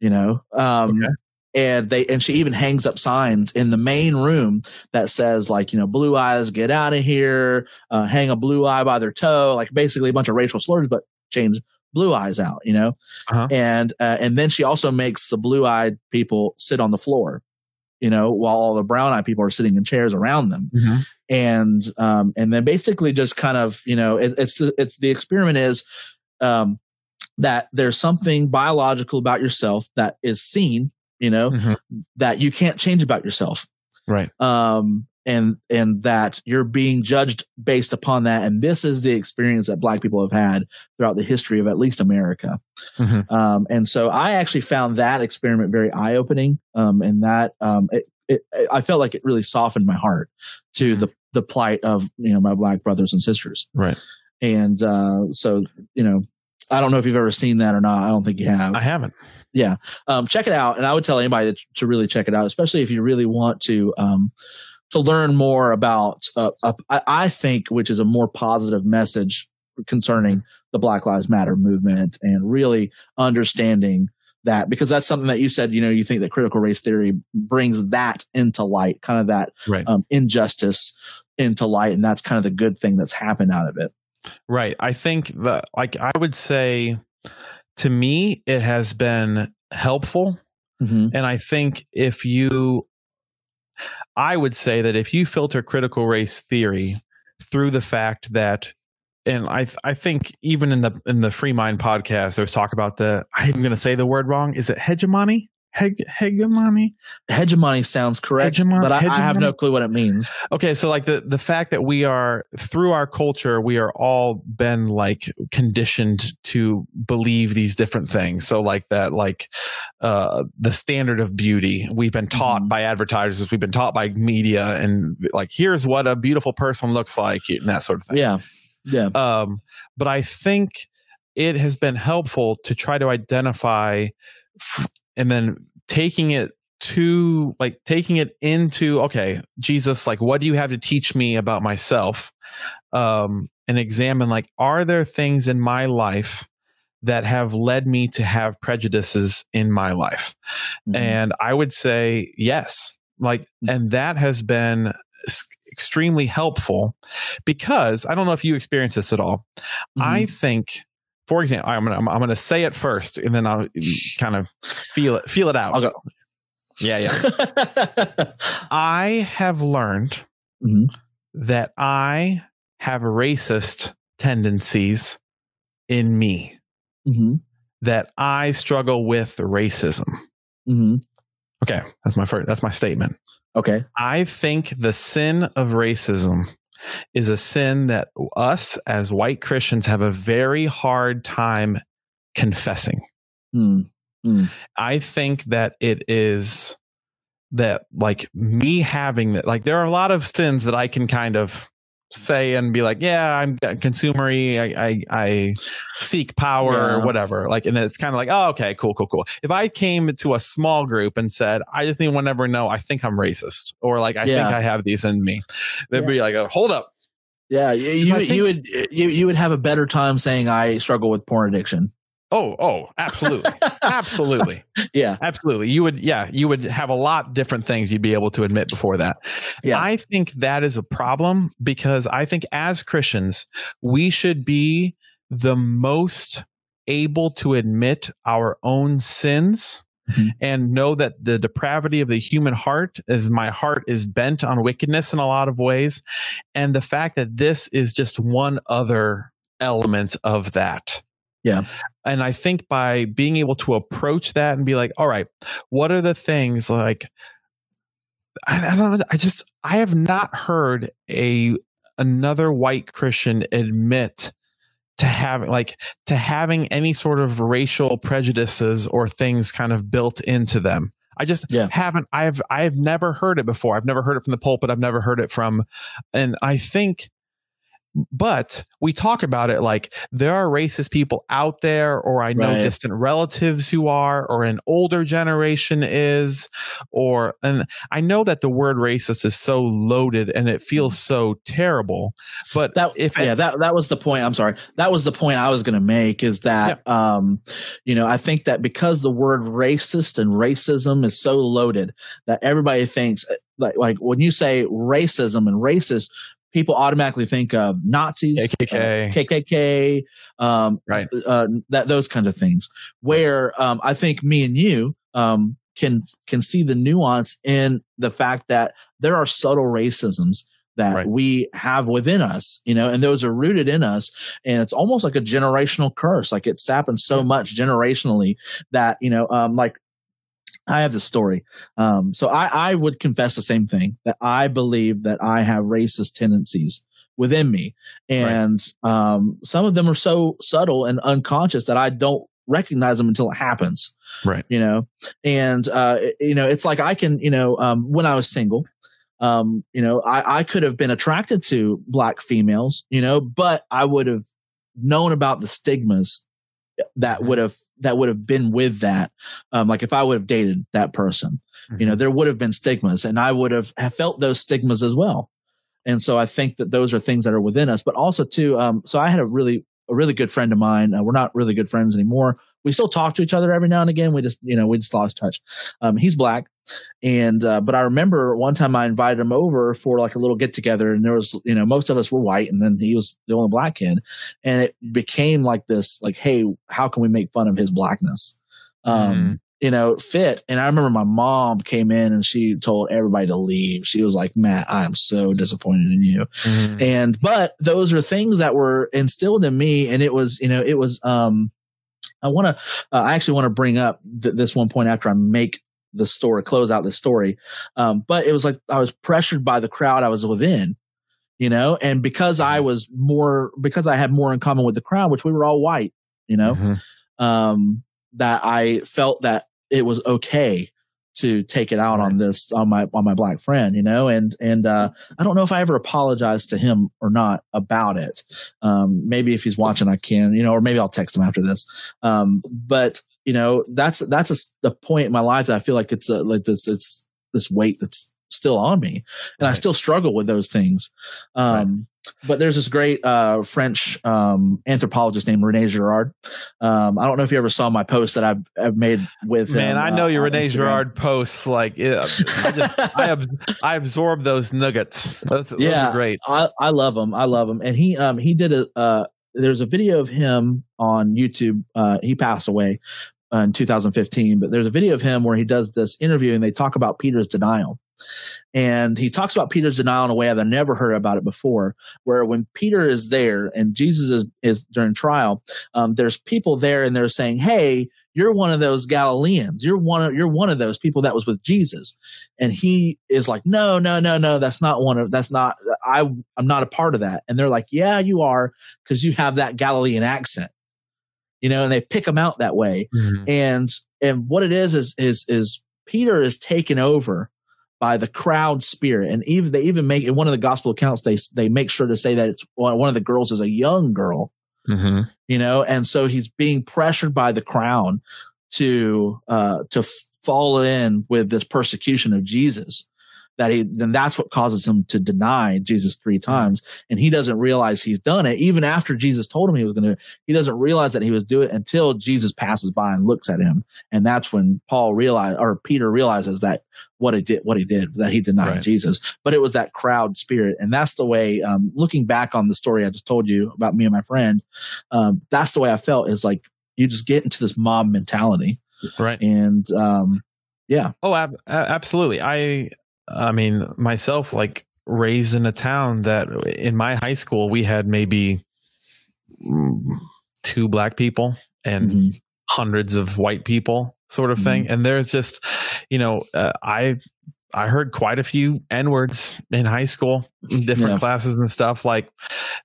you know? Um, okay and they and she even hangs up signs in the main room that says like you know blue eyes get out of here uh, hang a blue eye by their toe like basically a bunch of racial slurs but change blue eyes out you know uh-huh. and uh, and then she also makes the blue eyed people sit on the floor you know while all the brown eyed people are sitting in chairs around them mm-hmm. and um and then basically just kind of you know it, it's it's the experiment is um that there's something biological about yourself that is seen you know, mm-hmm. that you can't change about yourself. Right. Um, and and that you're being judged based upon that and this is the experience that black people have had throughout the history of at least america Mhm. um, and so i actually found that experiment very eye-opening um, and that um, it, it, i felt like it really softened my heart to the the plight of you know my black brothers and sisters Right. and uh, so you know i don't know if you've ever seen that or not i don't think you have I haven't. Yeah. Um, check it out. And I would tell anybody to, to really check it out, especially if you really want to um, to learn more about. Uh, uh, I, I think, which is a more positive message concerning the Black Lives Matter movement, and really understanding that because that's something that you said. You know, you think that critical race theory brings that into light, kind of that Right. um, injustice into light, and that's kind of the good thing that's happened out of it. Right. I think that, like, I would say to me, it has been helpful. Mm-hmm. And I think if you, I would say that if you filter critical race theory through the fact that, and I, I think even in the in the Free Mind podcast, there's talk about the. I'm going to say the word wrong. Is it hegemony? Heg, hegemony? Hegemony sounds correct, Hegemon- but I, I have no clue what it means. Okay, so like the the fact that we are through our culture, we are all been like conditioned to believe these different things. So like that, like uh, the standard of beauty, we've been taught Mhm. by advertisers, we've been taught by media, and like here's what a beautiful person looks like, and that sort of thing. Yeah, yeah. Um, but I think it has been helpful to try to identify f- and then taking it to like taking it into okay jesus like what do you have to teach me about myself um and examine like are there things in my life that have led me to have prejudices in my life Mhm. and I would say yes. Like, and that has been extremely helpful because I don't know if you experience this at all. I Mhm. think, for example, I'm gonna I'm, gonna say it first, and then I'll kind of feel it feel it out. I'll go. Yeah, yeah. I have learned Mhm. that I have racist tendencies in me. hmm That I struggle with racism. hmm Okay, that's my first. That's my statement. Okay. I think the sin of racism is a sin that us as white Christians have a very hard time confessing. Mm. I think that it is that like me having that like there are a lot of sins that I can kind of say and be like, yeah, I'm consumery. I I, I seek power Yeah. or whatever. Like, and it's kind of like, oh, okay, cool, cool, cool. If I came to a small group and said, I just need one to ever know, I think I'm racist, or like I Yeah. think I have these in me, they'd be like, oh, hold up. Yeah, you, you, think- you would you, you would have a better time saying I struggle with porn addiction. Oh, oh, absolutely, absolutely. Yeah, Absolutely. You would, yeah, you would have a lot different things you'd be able to admit before that. Yeah. I think that is a problem because I think as Christians, we should be the most able to admit our own sins Mhm. and know that the depravity of the human heart is my heart is bent on wickedness in a lot of ways. And the fact that this is just one other element of that. Yeah. And I think by being able to approach that and be like, all right, what are the things like I, I don't know. I just I have not heard a another white Christian admit to having like to having any sort of racial prejudices or things kind of built into them. I just Yeah. haven't I've I've never heard it before. I've never heard it from the pulpit. I've never heard it from and I think but we talk about it like there are racist people out there or i know Right. distant relatives who are or an older generation is or and i know that the word racist is so loaded and it feels so terrible but that if yeah that that was the point. I'm sorry. That was the point I was going to make. Is that um, you know I think that because the word racist and racism is so loaded that everybody thinks like like when you say racism and racist. People automatically think of Nazis, KKK. uh, KKK, um, Right. uh, that those kind of things. Where um, I think me and you um, can can see the nuance in the fact that there are subtle racisms that Right. we have within us, you know, and those are rooted in us. And it's almost like a generational curse. Like it's happened so much generationally that, you know, um, like I have the story. Um, so I, I would confess the same thing that I believe that I have racist tendencies within me. And um, some of them are so subtle and unconscious that I don't recognize them until it happens. Right. You know, and, uh, you know, it's like I can, you know, um, when I was single, um, you know, I, I could have been attracted to black females, you know, but I would have known about the stigmas that Mhm. would have that would have been with that um like if i would have dated that person you know there would have been stigmas and i would have, have felt those stigmas as well. And so i think that those are things that are within us but also too um so i had a really a really good friend of mine uh, we're not really good friends anymore. We still talk to each other every now and again we just you know we just lost touch. Um he's black and uh, but i remember one time i invited him over for like a little get together and there was you know most of us were white and then he was the only black kid. And it became like this like hey how can we make fun of his blackness? Um Mhm. you know fit. And i remember my mom came in and she told everybody to leave. She was like matt i am so disappointed in you. Mhm. and but those are things that were instilled in me and it was you know it was um i want to uh, i actually want to bring up th- this one point after i make the story close out the story. Um but it was like i was pressured by the crowd i was within you know? And because i was more because i had more in common with the crowd which we were all white you know? Mhm. um that i felt that it was okay to take it out on this on my on my black friend you know? And and uh i don't know if i ever apologized to him or not about it. Um maybe if he's watching i can you know or maybe i'll text him after this. Um but you know that's that's a, the point in my life that i feel like it's a, like this it's this weight that's still on me and i still struggle with those things um but there's this great uh french um anthropologist named rene girard um i don't know if you ever saw my post that i've, I've made with Man, him, I uh, know your Rene Instagram. Girard posts. Like, yeah, I, just, I, ab- I absorb those nuggets. Those, Yeah. are great. I, I love them. I love them. And he um he did a uh there's a video of him on YouTube. Uh he passed away in 2015, but there's a video of him where he does this interview and they talk about Peter's denial. And he talks about Peter's denial in a way I've never heard about it before, where when Peter is there and Jesus is, is during trial, um, there's people there and they're saying, Hey, you're one of those Galileans. You're one of, you're one of those people that was with Jesus. And he is like, no, no, no, no, that's not one of, that's not, I, I'm not a part of that. And they're like, yeah, you are because you have that Galilean accent, you know, and they pick him out that way Mhm. and and what it is is is is Peter is taken over by the crowd spirit, and even they even make in one of the gospel accounts they they make sure to say that it's one of the girls is a young girl, Mhm. you know, and so he's being pressured by the crowd to uh to fall in with this persecution of Jesus. That he then that's what causes him to deny Jesus three times, and he doesn't realize he's done it. Even after Jesus told him he was going to, he doesn't realize that he was doing it until Jesus passes by and looks at him, and that's when Paul realized or Peter realizes that what he did, what he did, that he denied Right. Jesus. But it was that crowd spirit, and that's the way. Um, looking back on the story I just told you about me and my friend, um, that's the way I felt. Is like you just get into this mob mentality, Right. and um, yeah, Oh, ab- absolutely. I, I mean, myself, like raised in a town that in my high school we had maybe two black people and Mhm. hundreds of white people, sort of thing. And there's just, you know, uh, I. I heard quite a few N words in high school, in different Yeah. classes and stuff. Like,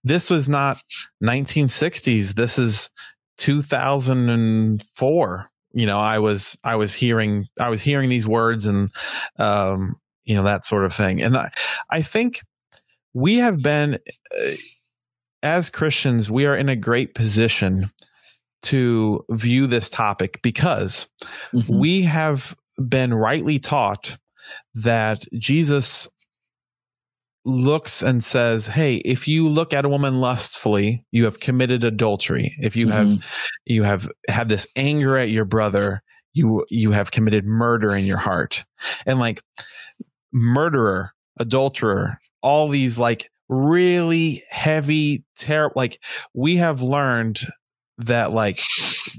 this was not 1960s. This is 2004 you know i was i was hearing i was hearing these words and um you know that sort of thing and i i think we have been uh, as christians we are in a great position to view this topic because Mhm. we have been rightly taught that jesus looks and says hey if you look at a woman lustfully you have committed adultery if you have Mhm. you have had this anger at your brother you you have committed murder in your heart and like murderer adulterer all these like really heavy terrible like we have learned that like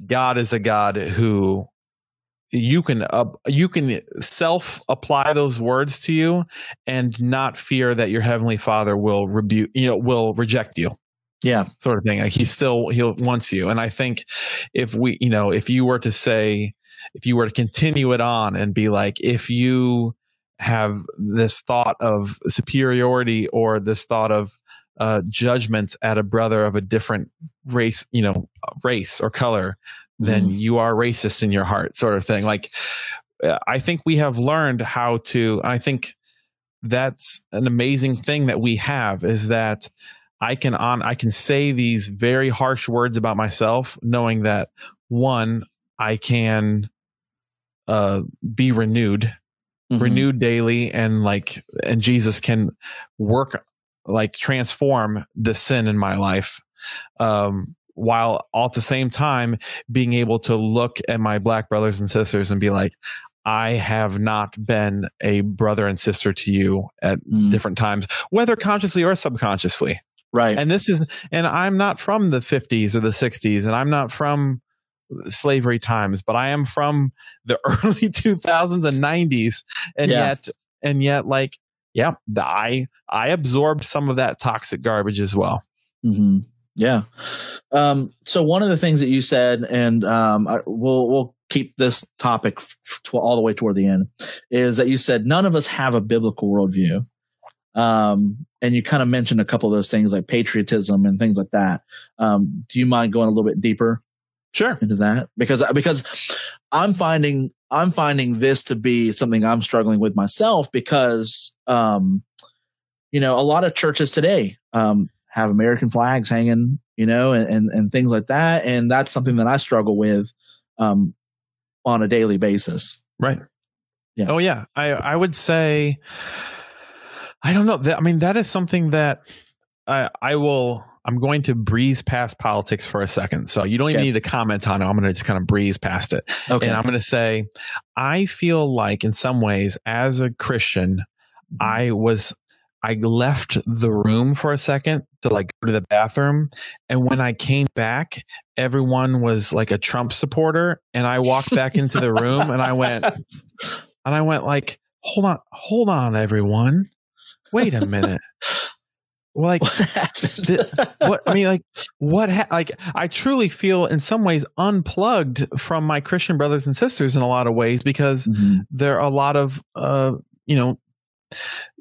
god is a god who you can uh, you can self apply those words to you and not fear that your heavenly father will rebuke you know will reject you. Yeah, sort of thing. Like he still he wants you, and I think if we, you know, if you were to say, if you were to continue it on and be like, if you have this thought of superiority or this thought of uh, judgment at a brother of a different race, you know, race or color, then Mhm. you are racist in your heart, sort of thing. Like, I think we have learned how to. I think that's an amazing thing that we have is that I can on I can say these very harsh words about myself, knowing that one I can uh, be renewed Mhm. renewed daily and like and jesus can work like transform the sin in my life um while all at the same time being able to look at my black brothers and sisters and be like i have not been a brother and sister to you at Mm. different times whether consciously or subconsciously right. and this is and i'm not from the 50s or the 60s and i'm not from slavery times but i am from the early 2000s and 90s and Yeah. yet and yet like yeah the, i i absorbed some of that toxic garbage as well hmm Yeah. Um, so one of the things that you said, and um, I, we'll we'll keep this topic f- f- all the way toward the end, is that you said none of us have a biblical worldview. Um, and you kind of mentioned a couple of those things like patriotism and things like that. Um, do you mind going a little bit deeper sure into that? Because because I'm finding I'm finding this to be something I'm struggling with myself because um, you know a lot of churches today um, have American flags hanging, you know, and, and and things like that, and that's something that I struggle with um, on a daily basis. right Yeah. oh yeah i i would say i don't know i mean that is something that i i will i'm going to breeze past politics for a second so you don't even need to comment on it i'm going to just kind of breeze past it Okay, And I'm going to say, I feel like in some ways, as a Christian, mm-hmm. I was, I left the room for a second to like go to the bathroom. And when I came back, everyone was like a Trump supporter. And I walked back into the room and I went, and I went like, hold on, hold on, everyone. Wait a minute. Like, what happened? The- what I mean, like, what? Ha- like, I truly feel in some ways unplugged from my Christian brothers and sisters in a lot of ways because Mhm. there are a lot of, uh, you know,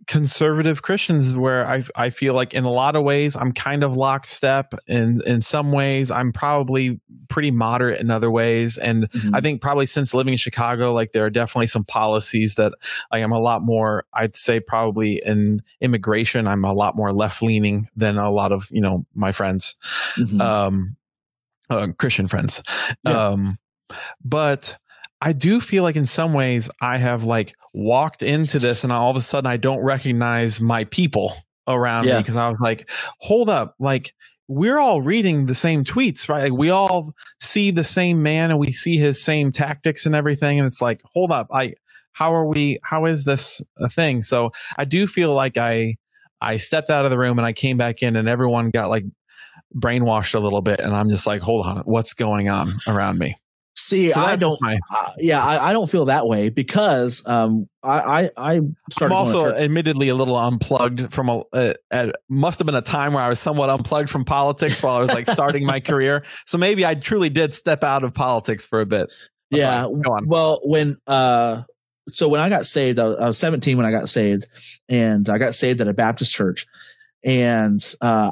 conservative Christians where I I feel like in a lot of ways I'm kind of lockstep, and in some ways I'm probably pretty moderate in other ways, and Mhm. I think probably since living in Chicago, like there are definitely some policies that I am a lot more, I'd say probably in immigration, I'm a lot more left leaning than a lot of, you know, my friends, Mhm. um, uh, Christian friends. Yeah. Um, but I do feel like in some ways I have like walked into this and all of a sudden I don't recognize my people around me because I was like, hold up, like we're all reading the same tweets, right? Like we all see the same man and we see his same tactics and everything. And it's like, hold up, I how are we how is this a thing? So I do feel like I I stepped out of the room and I came back in and everyone got like brainwashed a little bit and I'm just like, hold on, what's going on around me? See, So I don't. my- Uh, yeah, I, I don't feel that way because um, I I, I I'm started going to also admittedly a little unplugged from a. Uh, must have been a time where I was somewhat unplugged from politics while I was like starting my career. So maybe I truly did step out of politics for a bit. Yeah. on. Well, when uh, so when I got saved, I was, I was 17 when I got saved, and I got saved at a Baptist church, and uh,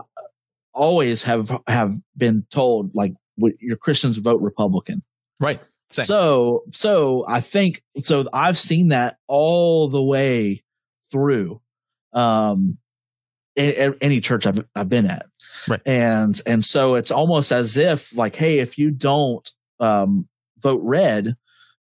always have have been told like w- your Christians vote Republican. Right. Same. So so I think so I've seen that all the way through um any church I've I've been at. Right. And and so it's almost as if like hey if you don't um vote red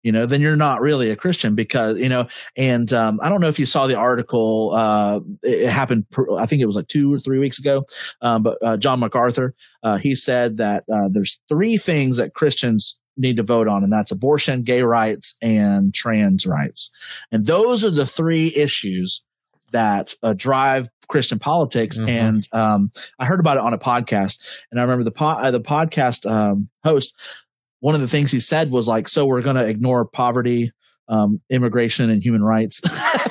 you know then you're not really a christian because you know and um, i don't know if you saw the article uh, it, it happened i think it was like two or three weeks ago um, but uh, john macarthur uh, he said that uh, there's three things that christians need to vote on and that's abortion gay rights and trans rights and those are the three issues that uh, drive christian politics Mhm. and um, i heard about it on a podcast and i remember the, po- uh, the podcast um, host one of the things he said was like, so we're going to ignore poverty, um, immigration and human rights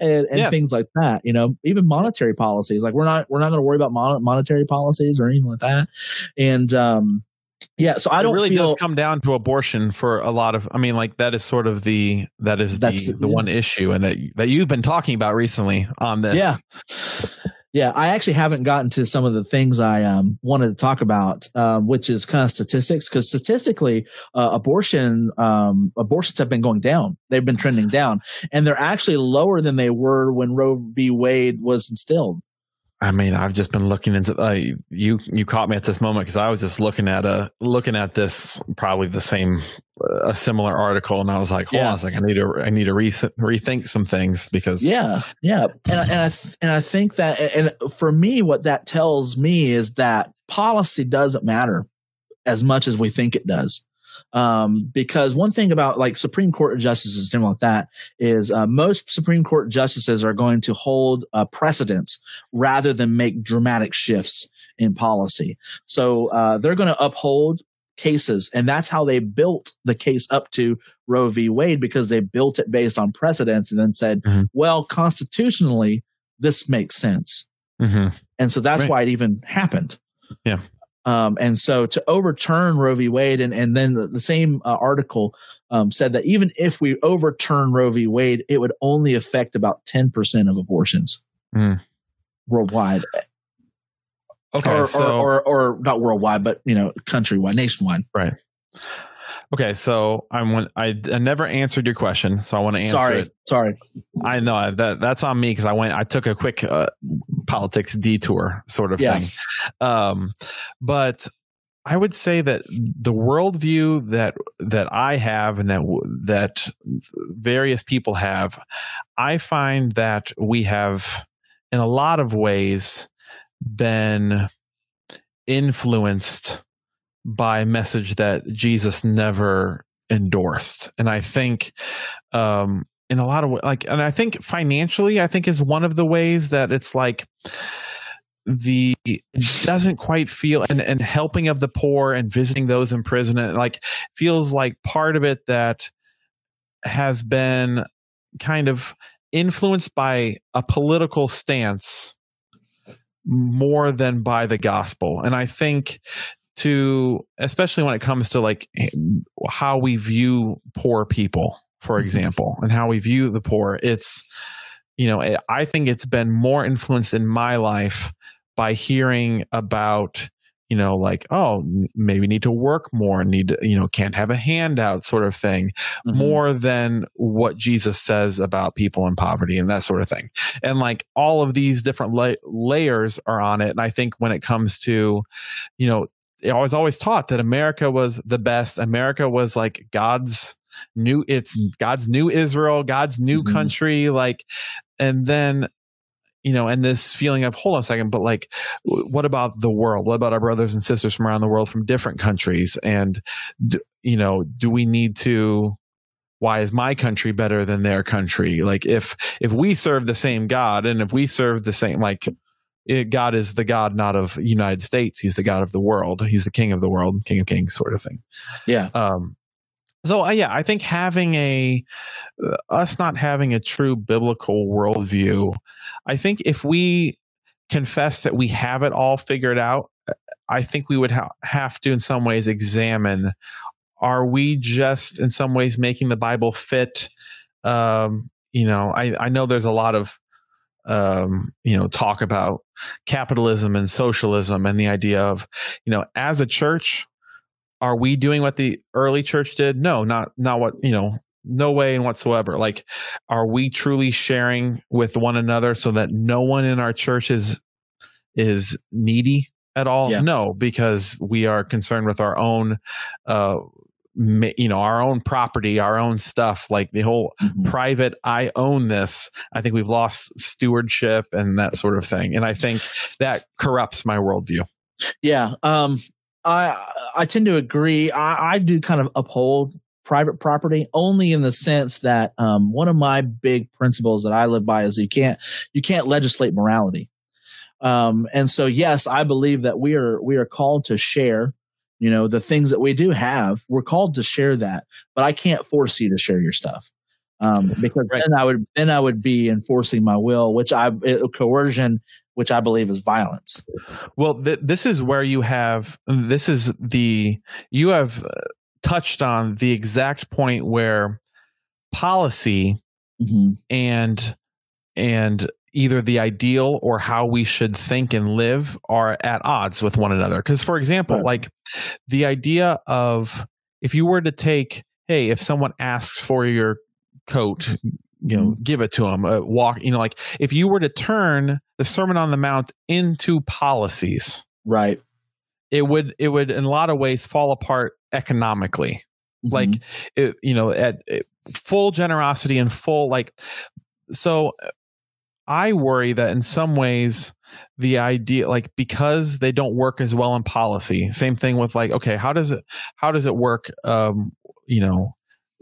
and, and Yeah. things like that, you know, even monetary policies. Like we're not, we're not going to worry about mon- monetary policies or anything like that. And, um, Yeah, so I don't it really feel does come down to abortion for a lot of. I mean, like that is sort of the that is the the one issue, and that that you've been talking about recently on this. Yeah. Yeah, I actually haven't gotten to some of the things I um, wanted to talk about, um, which is kind of statistics. Because statistically, uh, abortion um, abortions have been going down; they've been trending down, and they're actually lower than they were when Roe v. Wade was instilled. I mean, I've just been looking into uh, you. You caught me at this moment because I was just looking at a looking at this probably the same a similar article, and I was like, hold Yeah. on a second, I need to I need to re- rethink some things because Yeah, yeah, and I- and I th- and I think that, and for me, what that tells me is that policy doesn't matter as much as we think it does. Um, because one thing about like Supreme Court justices and things like that is uh, most Supreme Court justices are going to hold uh, precedents rather than make dramatic shifts in policy. So uh, they're going to uphold cases, and that's how they built the case up to Roe v. Wade because they built it based on precedents and then said, Mhm. well, constitutionally, this makes sense. Mhm. And so that's Right. why it even happened. Yeah. Um, and so to overturn Roe v. Wade, and, and then the, the same uh, article um, said that even if we overturn Roe v. Wade, it would only affect about 10% of abortions Mm. worldwide. okay, or, so or, or, or not worldwide, but, you know, countrywide, nationwide. Okay, so I want I, I never answered your question, so I want to answer Sorry. it. Sorry. I know that that's on me because I went I took a quick uh, politics detour sort of Yeah. thing. Um, but I would say that the worldview that that I have and that that various people have, I find that we have, in a lot of ways, been influenced by message that Jesus never endorsed, and I think, um, in a lot of like, and I think financially, I think is one of the ways that it's like the doesn't quite feel and, and helping of the poor and visiting those in prison and like feels like part of it that has been kind of influenced by a political stance more than by the gospel. And i think to especially when it comes to like how we view poor people for example and how we view the poor it's you know i think it's been more influenced in my life by hearing about you know like oh maybe need to work more need to you know can't have a handout sort of thing Mm-hmm. more than what jesus says about people in poverty and that sort of thing and like all of these different la- layers are on it and i think when it comes to you know i was always taught that america was the best. America was like god's new it's god's new israel god's new Mhm. country like and then you know and this feeling of hold on a second but like w- what about the world? What about our brothers and sisters from around the world from different countries? And d- you know do we need to why is my country better than their country? Like if if we serve the same god and if we serve the same like it, god is the god not of united states. He's the god of the world. He's the king of the world king of kings sort of thing. Yeah. um so uh, yeah i think having a uh, us not having a true biblical worldview i think if we confess that we have it all figured out i think we would ha- have to in some ways examine are we just in some ways making the bible fit? Um you know i i know there's a lot of um you know talk about capitalism and socialism and the idea of you know as a church are we doing what the early church did? No not not what you know no way and whatsoever. Like are we truly sharing with one another so that no one in our church is is needy at all? Yeah. no because we are concerned with our own uh you know our own property our own stuff like the whole Mhm. private i own this i think we've lost stewardship and that sort of thing and i think that corrupts my worldview Yeah. Um, I I tend to agree. I, I do kind of uphold private property only in the sense that um, one of my big principles that I live by is you can't you can't legislate morality. Um, and so yes, I believe that we are we are called to share. You know the things that we do have, we're called to share that, but I can't force you to share your stuff. Um, because Right. then I would then I would be enforcing my will, which I it, coercion which I believe is violence. Well, th- this is where you have this is the you have uh, touched on the exact point where policy Mm-hmm. and and either the ideal or how we should think and live are at odds with one another. Because, for example, Right. like the idea of if you were to take, hey, if someone asks for your coat, you know, give it to them, uh, walk, you know, like if you were to turn the Sermon on the Mount into policies, Right. it would it would in a lot of ways fall apart economically like Mhm. it, you know at, at full generosity and full like so i worry that in some ways the idea like because they don't work as well in policy same thing with like okay how does it how does it work um you know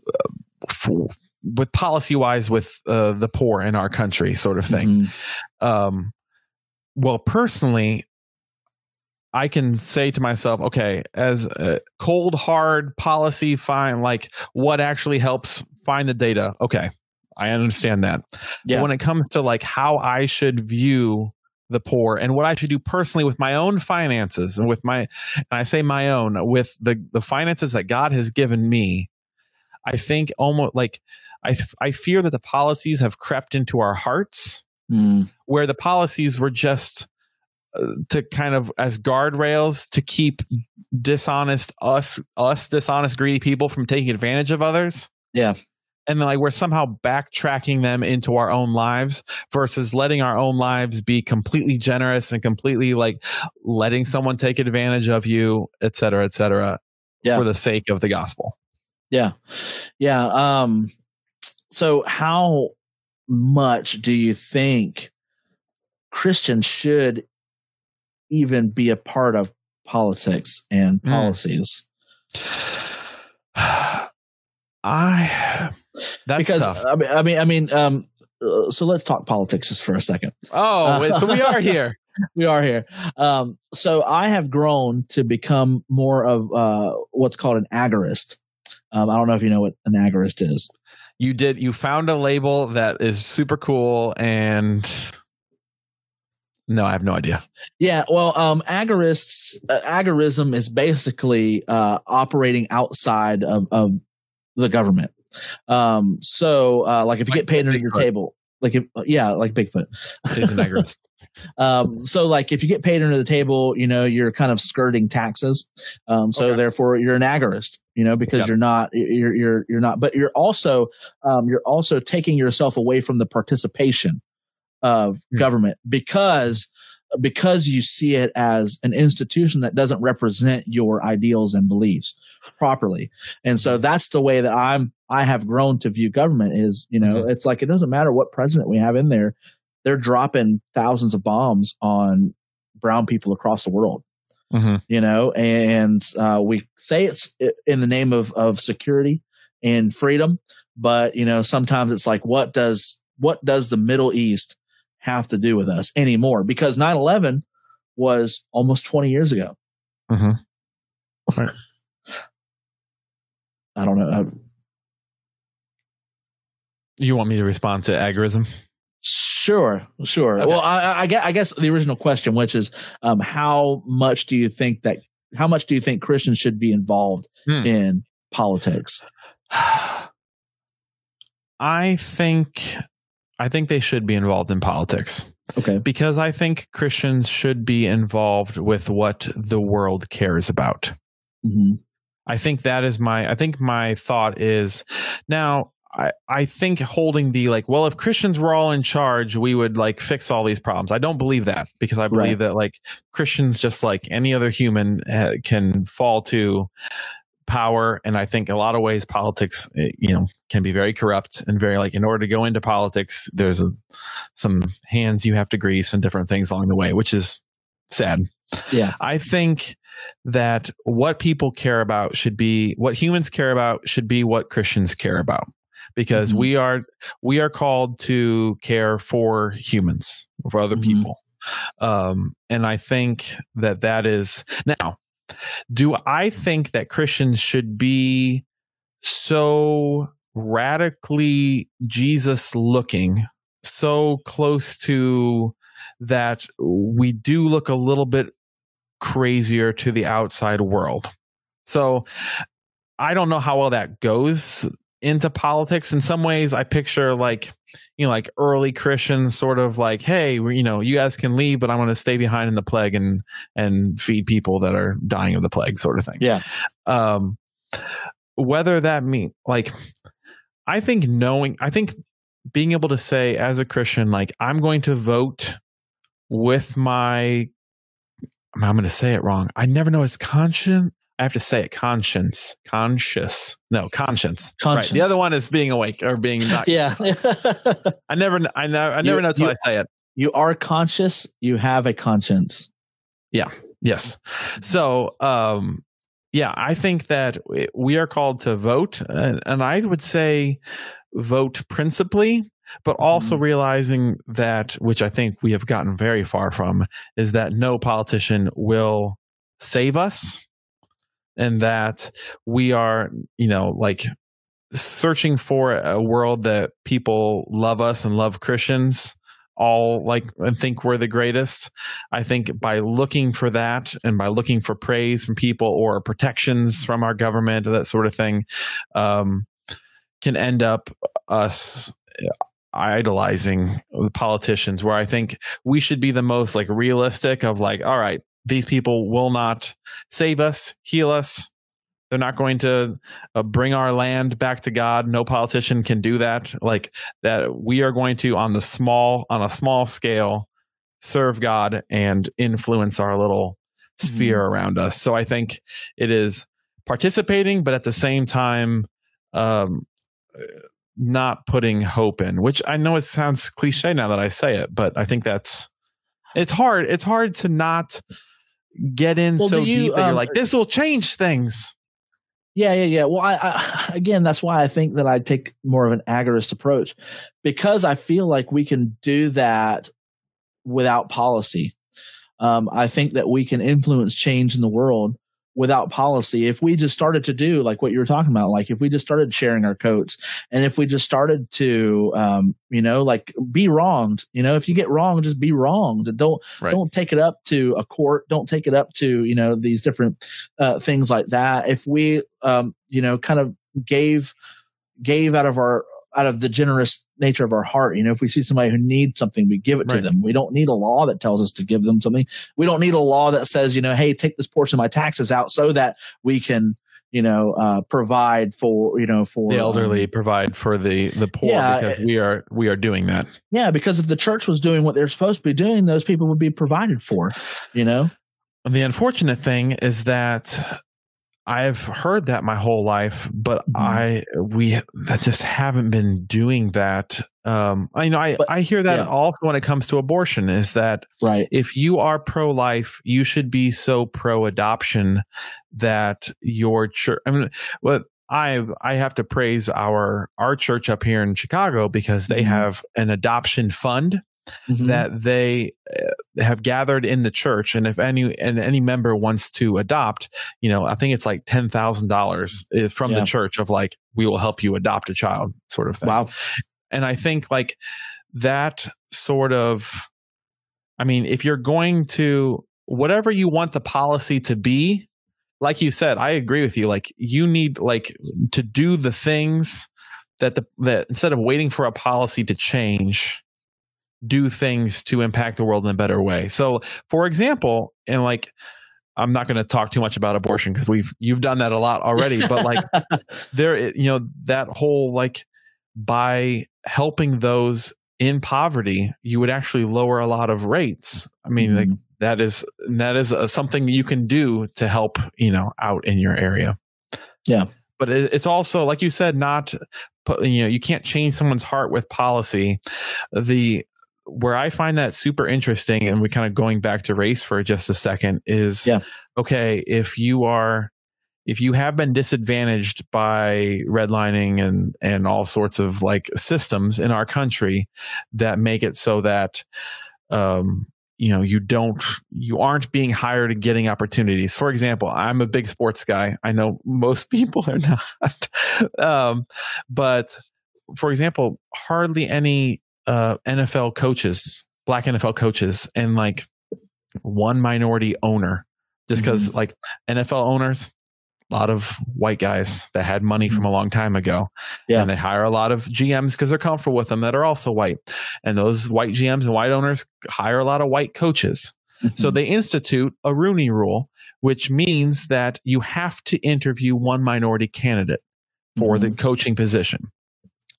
uh, f- with policy wise with uh, the poor in our country sort of thing. Mhm. um well personally i can say to myself okay as a cold hard policy fine like what actually helps find the data? Okay i understand that Yeah. but when it comes to like how i should view the poor and what i should do personally with my own finances and with my and i say my own with the the finances that god has given me i think almost like i i fear that the policies have crept into our hearts Mm. where the policies were just uh, to kind of as guardrails to keep dishonest us us dishonest greedy people from taking advantage of others Yeah. And then like we're somehow backtracking them into our own lives versus letting our own lives be completely generous and completely like letting someone take advantage of you et cetera et cetera Yeah. for the sake of the gospel Yeah. Yeah. Um, so how much do you think Christians should even be a part of politics and Mm. policies? i that's because tough. I mean, I mean, I mean, um, uh, so let's talk politics just for a second. oh wait, so we are here We are here. Um, so I have grown to become more of uh, what's called an agorist. Um, I don't know if you know what an agorist is. you did you found a label that is super cool and no i have no idea Yeah, well, um, agorists, uh, agorism is basically uh, operating outside of, of the government. Um, so, uh, like if you Like get paid under your table, like if yeah, like Bigfoot. Um, so like if you get paid under the table, you know, you're kind of skirting taxes. Um, so Okay. therefore you're an agorist, you know, because Yep. you're not, you're, you're, you're not, but you're also, um, you're also taking yourself away from the participation of Hmm. government because, because you see it as an institution that doesn't represent your ideals and beliefs properly. And so that's the way that I'm, I have grown to view government is, you know, it's like, it doesn't matter what president we have in there they're dropping thousands of bombs on brown people across the world Mhm. you know and uh, we say it's in the name of of security and freedom but you know sometimes it's like what does what does the middle east have to do with us anymore because 9-11 was almost 20 years ago Mhm. Right. i don't know Uh, you want me to respond to agorism Sure, sure. Okay. Well, I, I- guess I guess the original question, which is, um, how much do you think that how much do you think Christians should be involved Hmm. in politics? i think i think they should be involved in politics Okay. because i think christians should be involved with what the world cares about hmm I think that is my I think my thought is now I, I think holding the like, well, if Christians were all in charge, we would like fix all these problems. I don't believe that because I believe Right. that like Christians, just like any other human, uh, can fall to power. And I think a lot of ways politics, eh, you know, can be very corrupt and very like, in order to go into politics, there's a, some hands you have to grease and different things along the way, which is sad. Yeah. I think that what people care about should be what humans care about should be what Christians care about because Mhm. we are we are called to care for humans for other Mhm. people um and i think that that is now do i think that christians should be so radically jesus looking so close to that we do look a little bit crazier to the outside world. So I don't know how well that goes into politics. In some ways, I picture like you know like early Christians, sort of like, hey, you know, you guys can leave, but I'm going to stay behind in the plague and and feed people that are dying of the plague, sort of thing. Yeah. Um, whether that mean like, I think knowing, I think being able to say as a Christian, like, I'm going to vote with my I'm going to say it wrong. I never know it's conscience. I have to say it conscience, conscious. No, conscience. Conscience. Right. The other one is being awake or being not. yeah. I never, I never, I never You- know until I say it. you are conscious. You have a conscience. Yeah yes. So, um, yeah, I think that we- we are called to vote, and, and I would say vote principally, but also realizing that, which I think we have gotten very far from, is that no politician will save us, and that we are, you know, like searching for a world that people love us and love Christians all like and think we're the greatest. I think by looking for that and by looking for praise from people or protections from our government, that sort of thing, um, can end up us idolizing the politicians. Where I think we should be the most like realistic of like, all right, these people will not save us, heal us. They're not going to uh, bring our land back to God. No politician can do that. Like that, we are going to on the small on a small scale serve God and influence our little sphere around us. So I think it is participating, but at the same time, um, not putting hope in. Which I know it sounds cliche now that I say it, but I think that's it's hard. It's hard to not get in Well, so you, deep that you're um, like, this will change things. Yeah, yeah, yeah. Well, I, I again, that's why I think that I take more of an agorist approach because I feel like we can do that without policy. Um, I think that we can influence change in the world without policy. If we just started to do like what you were talking about like if we just started sharing our coats and if we just started to um you know like be wronged you know if you get wronged just be wronged. Don't Right. don't take it up to a court. Don't take it up to you know these different uh, things like that. If we um you know kind of gave gave out of our out of the generous nature of our heart. You know if we see somebody who needs something we give it to them. We don't need a law that tells us to give them something. We don't need a law that says you know hey take this portion of my taxes out so that we can you know uh provide for you know for the elderly um, provide for the the poor Yeah, because we are we are doing that. yeah because if the church was doing what they're supposed to be doing those people would be provided for you know? And the unfortunate thing is that I've heard that my whole life, but Mhm. I we that just haven't been doing that. Um, I you know I But- I hear that yeah. also when it comes to abortion is that right if you are pro life, you should be so pro adoption that your church. I mean, what I I have to praise our our church up here in Chicago because they Mhm. have an adoption fund Mhm. that they have gathered in the church, and if any and any member wants to adopt, you know, I think it's like ten thousand dollars eh, from Yeah. the church of like we will help you adopt a child, sort of thing wow and I think like that sort of, I mean, if you're going to whatever you want the policy to be, like you said, I agree with you. Like you need like to do the things that the that instead of waiting for a policy to change, do things to impact the world in a better way. So, for example, and like. I'm not going to talk too much about abortion because we've you've done that a lot already, but like there you know that whole like by helping those in poverty you would actually lower a lot of rates i mean like Mhm. that is that is uh, something you can do to help you know out in your area Yeah. but it, it's also like you said not put you know you can't change someone's heart with policy the where i find that super interesting and we kind of going back to race for just a second is Yeah. okay if you are if you have been disadvantaged by redlining and and all sorts of like systems in our country that make it so that um you know you don't you aren't being hired and getting opportunities. For example i'm a big sports guy. I know most people are not. Um but for example hardly any uh nfl coaches black NFL coaches and like one minority owner, just because Mm-hmm. like NFL owners, a lot of white guys that had money from a long time ago, Yeah. and they hire a lot of GMs because they're comfortable with them that are also white, and those white GMs and white owners hire a lot of white coaches. So Mm-hmm. they institute a Rooney rule, which means that you have to interview one minority candidate for the coaching position.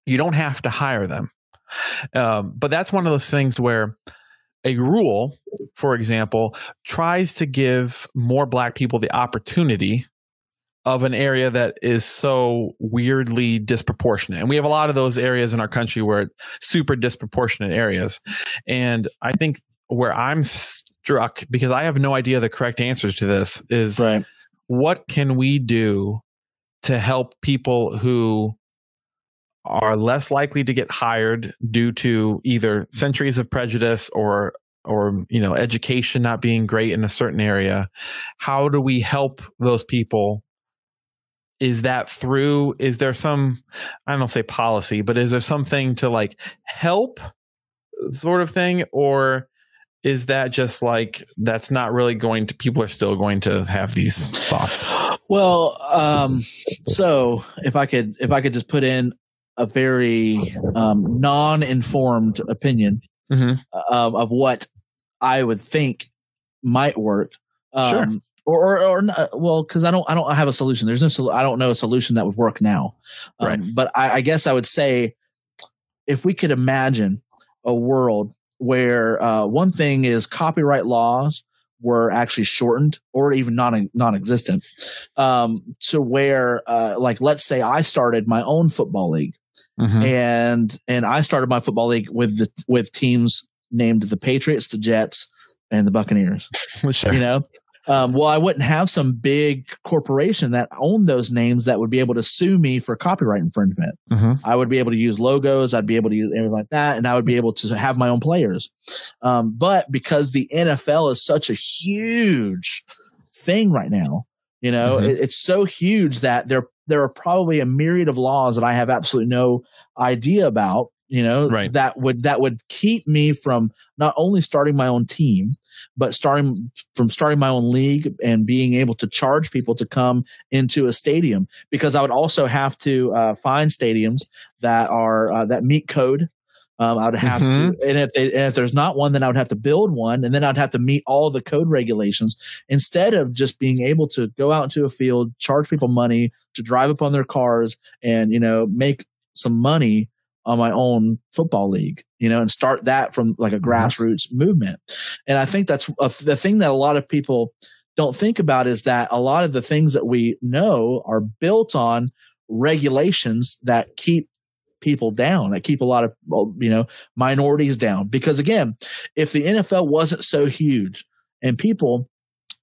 You don't have to hire them. Um, but that's one of those things where a rule, for example, tries to give more black people the opportunity of an area that is so weirdly disproportionate. And we have a lot of those areas in our country where it's super disproportionate areas. And I think where I'm struck, because I have no idea the correct answers to this, is right. what can we do to help people who are less likely to get hired due to either centuries of prejudice or or you know education not being great in a certain area. How do we help those people? Is that through is there some i don't say policy but is there something to like help sort of thing? Or is that just like that's not really going to people are still going to have these thoughts? Well, um, so if I could, if I could just put in a very um, non-informed opinion Mhm. um, of what I would think might work. Um, Sure. Or, or, or not, well, because I don't, I don't have a solution. There's no, sol- I don't know a solution that would work now. Um, Right. But I, I guess I would say, if we could imagine a world where uh, one thing is copyright laws were actually shortened or even non non-existent, um, to where, uh, like, let's say I started my own football league Mhm. and and I started my football league with the with teams named the Patriots, the Jets, and the Buccaneers. Sure. You know, um, well, I wouldn't have some big corporation that owned those names that would be able to sue me for copyright infringement. Mhm. I would be able to use logos. I'd be able to use everything like that, and I would be able to have my own players. Um, but because the NFL is such a huge thing right now, you know, Mhm. it, it's so huge that there there are probably a myriad of laws that I have absolutely no idea about. You know, Right. that would that would keep me from not only starting my own team, but starting from starting my own league and being able to charge people to come into a stadium because I would also have to uh, find stadiums that are uh, that meet code. Um, I would have Mhm. to, and if they, and if there's not one, then I would have to build one, and then I'd have to meet all the code regulations instead of just being able to go out into a field, charge people money to drive up on their cars, and you know make some money on my own football league, you know, and start that from like a grassroots movement. And I think that's a, the thing that a lot of people don't think about is that a lot of the things that we know are built on regulations that keep people down, that keep a lot of, you know, minorities down. Because again, if the NFL wasn't so huge and people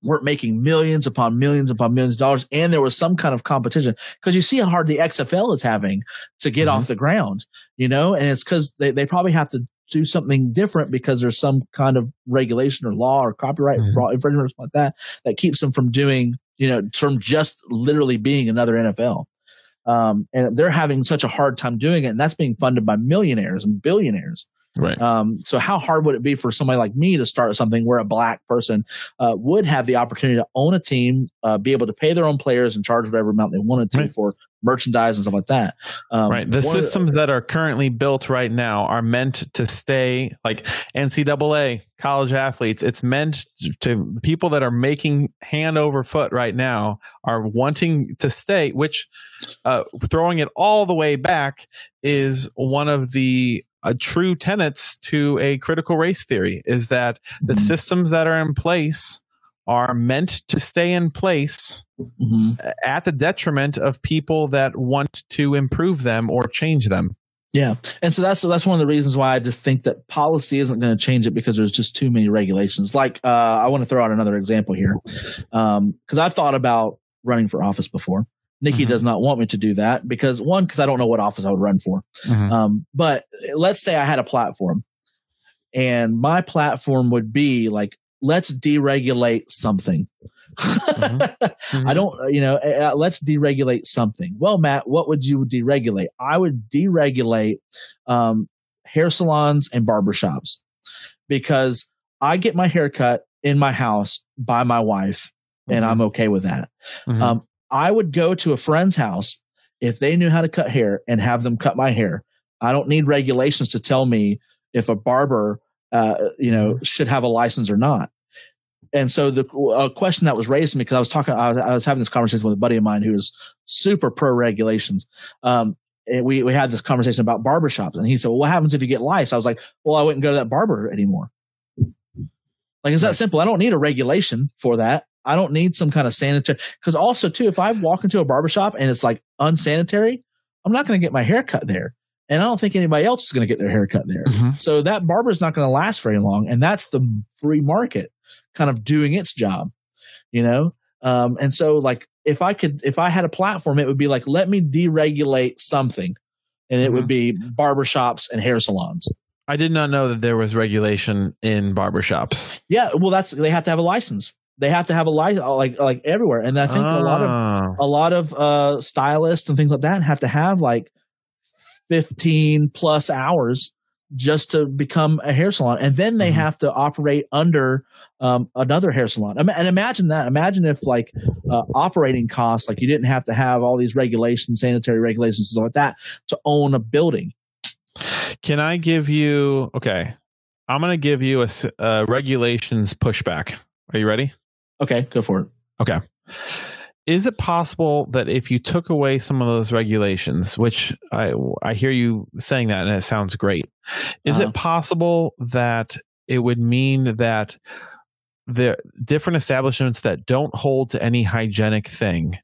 weren't making millions upon millions upon millions of dollars and there was some kind of competition because you see how hard the XFL is having to get Mhm. off the ground, you know, and it's because they, they probably have to do something different because there's some kind of regulation or law or copyright Mhm. infringement or something like that that keeps them from doing, you know, from just literally being another NFL. Um, and they're having such a hard time doing it, and that's being funded by millionaires and billionaires. Right. Um, so how hard would it be for somebody like me to start something where a black person uh, would have the opportunity to own a team, uh, be able to pay their own players and charge whatever amount they wanted to Right. for merchandise and stuff like that? Um, right. The systems that are currently built right now are meant to stay like NCAA, college athletes. It's meant to people that are making hand over foot right now are wanting to stay, which uh, throwing it all the way back is one of the uh, true tenets to a critical race theory is that the Mhm. systems that are in place are meant to stay in place Mhm. at the detriment of people that want to improve them or change them. Yeah, and so that's that's one of the reasons why I just think that policy isn't going to change it because there's just too many regulations. Like uh, I want to throw out another example here because I've thought about running for office before. Nikki Mhm. does not want me to do that because one, because I don't know what office I would run for. Um, but let's say I had a platform, and my platform would be like, let's deregulate something. Mm-hmm. I don't, you know, uh, let's deregulate something. Well, Matt, what would you deregulate? I would deregulate um, hair salons and barbershops because I get my hair cut in my house by my wife, and Mhm. I'm okay with that. Mhm. Um, I would go to a friend's house if they knew how to cut hair and have them cut my hair. I don't need regulations to tell me if a barber, uh, you know, should have a license or not. And so the a question that was raised to me because I was talking, I was, I was having this conversation with a buddy of mine who is super pro regulations. Um, and we we had this conversation about barbershops, and he said, "Well, what happens if you get lice?" I was like, "Well, I wouldn't go to that barber anymore." Like it's that simple. I don't need a regulation for that. I don't need some kind of sanitary. Because also too, if I walk into a barbershop and it's like unsanitary, I'm not going to get my hair cut there, and I don't think anybody else is going to get their hair cut there. Mhm. So that barber is not going to last very long, and that's the free market kind of doing its job, you know. Um, and so, like, if I could, if I had a platform, it would be like, let me deregulate something, and it would be barbershops and hair salons. I did not know that there was regulation in barbershops. Yeah, well, that's they have to have a license. They have to have a license, like like everywhere. And I think a lot of Ah. a lot of uh, stylists and things like that have to have like 15 plus hours just to become a hair salon. And then they Mhm. have to operate under um, another hair salon. And imagine that. Imagine if like uh, operating costs, like you didn't have to have all these regulations, sanitary regulations, and stuff like that to own a building. Can I give you? Okay, I'm going to give you a, uh, regulations pushback. Are you ready? Okay, go for it. Is it possible that if you took away some of those regulations, which I I hear you saying that and it sounds great, is Uh-huh. it possible that it would mean that the different establishments that don't hold to any hygienic thing,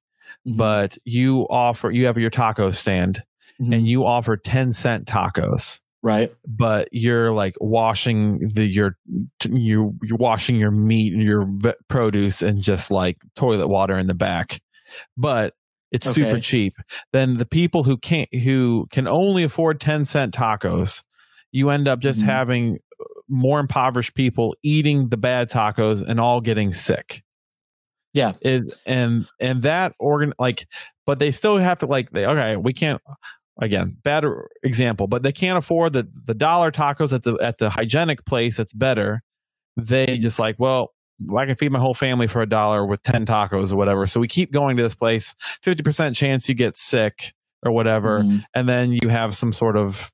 Mhm. but you offer you have your taco stand Mhm. and you offer 10 cent tacos right. but you're like washing the your you you're washing your meat and your produce and just like toilet water in the back but it's super cheap then the people who can't who can only afford 10 cent tacos you end up just Mhm. having more impoverished people eating the bad tacos and all getting sick Yeah. it, and and that organ like but they still have to like they okay we can't again bad example but they can't afford the the dollar tacos at the at the hygienic place that's better they just like well i can feed my whole family for a dollar with 10 tacos or whatever so we keep going to this place 50% chance you get sick or whatever Mhm. and then you have some sort of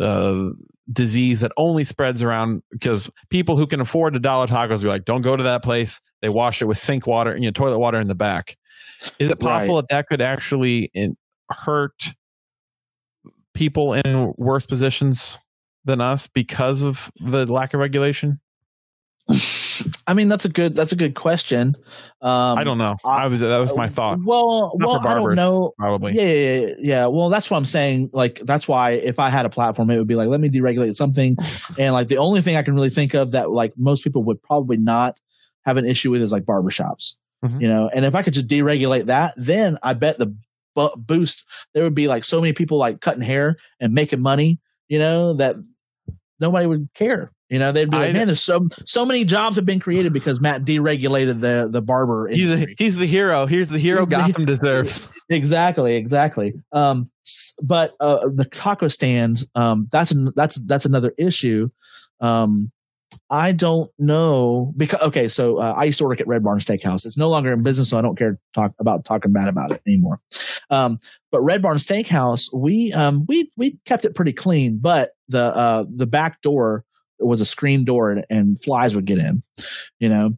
uh, disease that only spreads around because people who can afford the dollar tacos are like, don't go to that place. They wash it with sink water, you know, toilet water in the back. Is it possible that that could actually in, hurt people in worse positions than us because of the lack of regulation? I mean, that's a good that's a good question. Um, I don't know. I was that was my thought. Well, Not well, for I don't know. Probably. Yeah, yeah, yeah, yeah. Well, that's what I'm saying. Like, that's why if I had a platform, it would be like, let me deregulate something. and like, the only thing I can really think of that like most people would probably not have an issue with is like barbershops, Mhm. you know. And if I could just deregulate that, then I bet the bu- boost there would be like so many people like cutting hair and making money, you know, that nobody would care. You know, they'd be like, I- man, there's so so many jobs have been created because Matt deregulated the the barber He's a, he's the hero. Here's the hero He's the- Gotham deserves. exactly exactly um but uh the taco stands um that's an, that's that's another issue um i don't know because okay so uh, i used to work at red barn steakhouse. It's no longer in business so i don't care talk about talking bad about it anymore. Um but red barn steakhouse we um we we kept it pretty clean but the uh the back door was a screen door and, and flies would get in you know?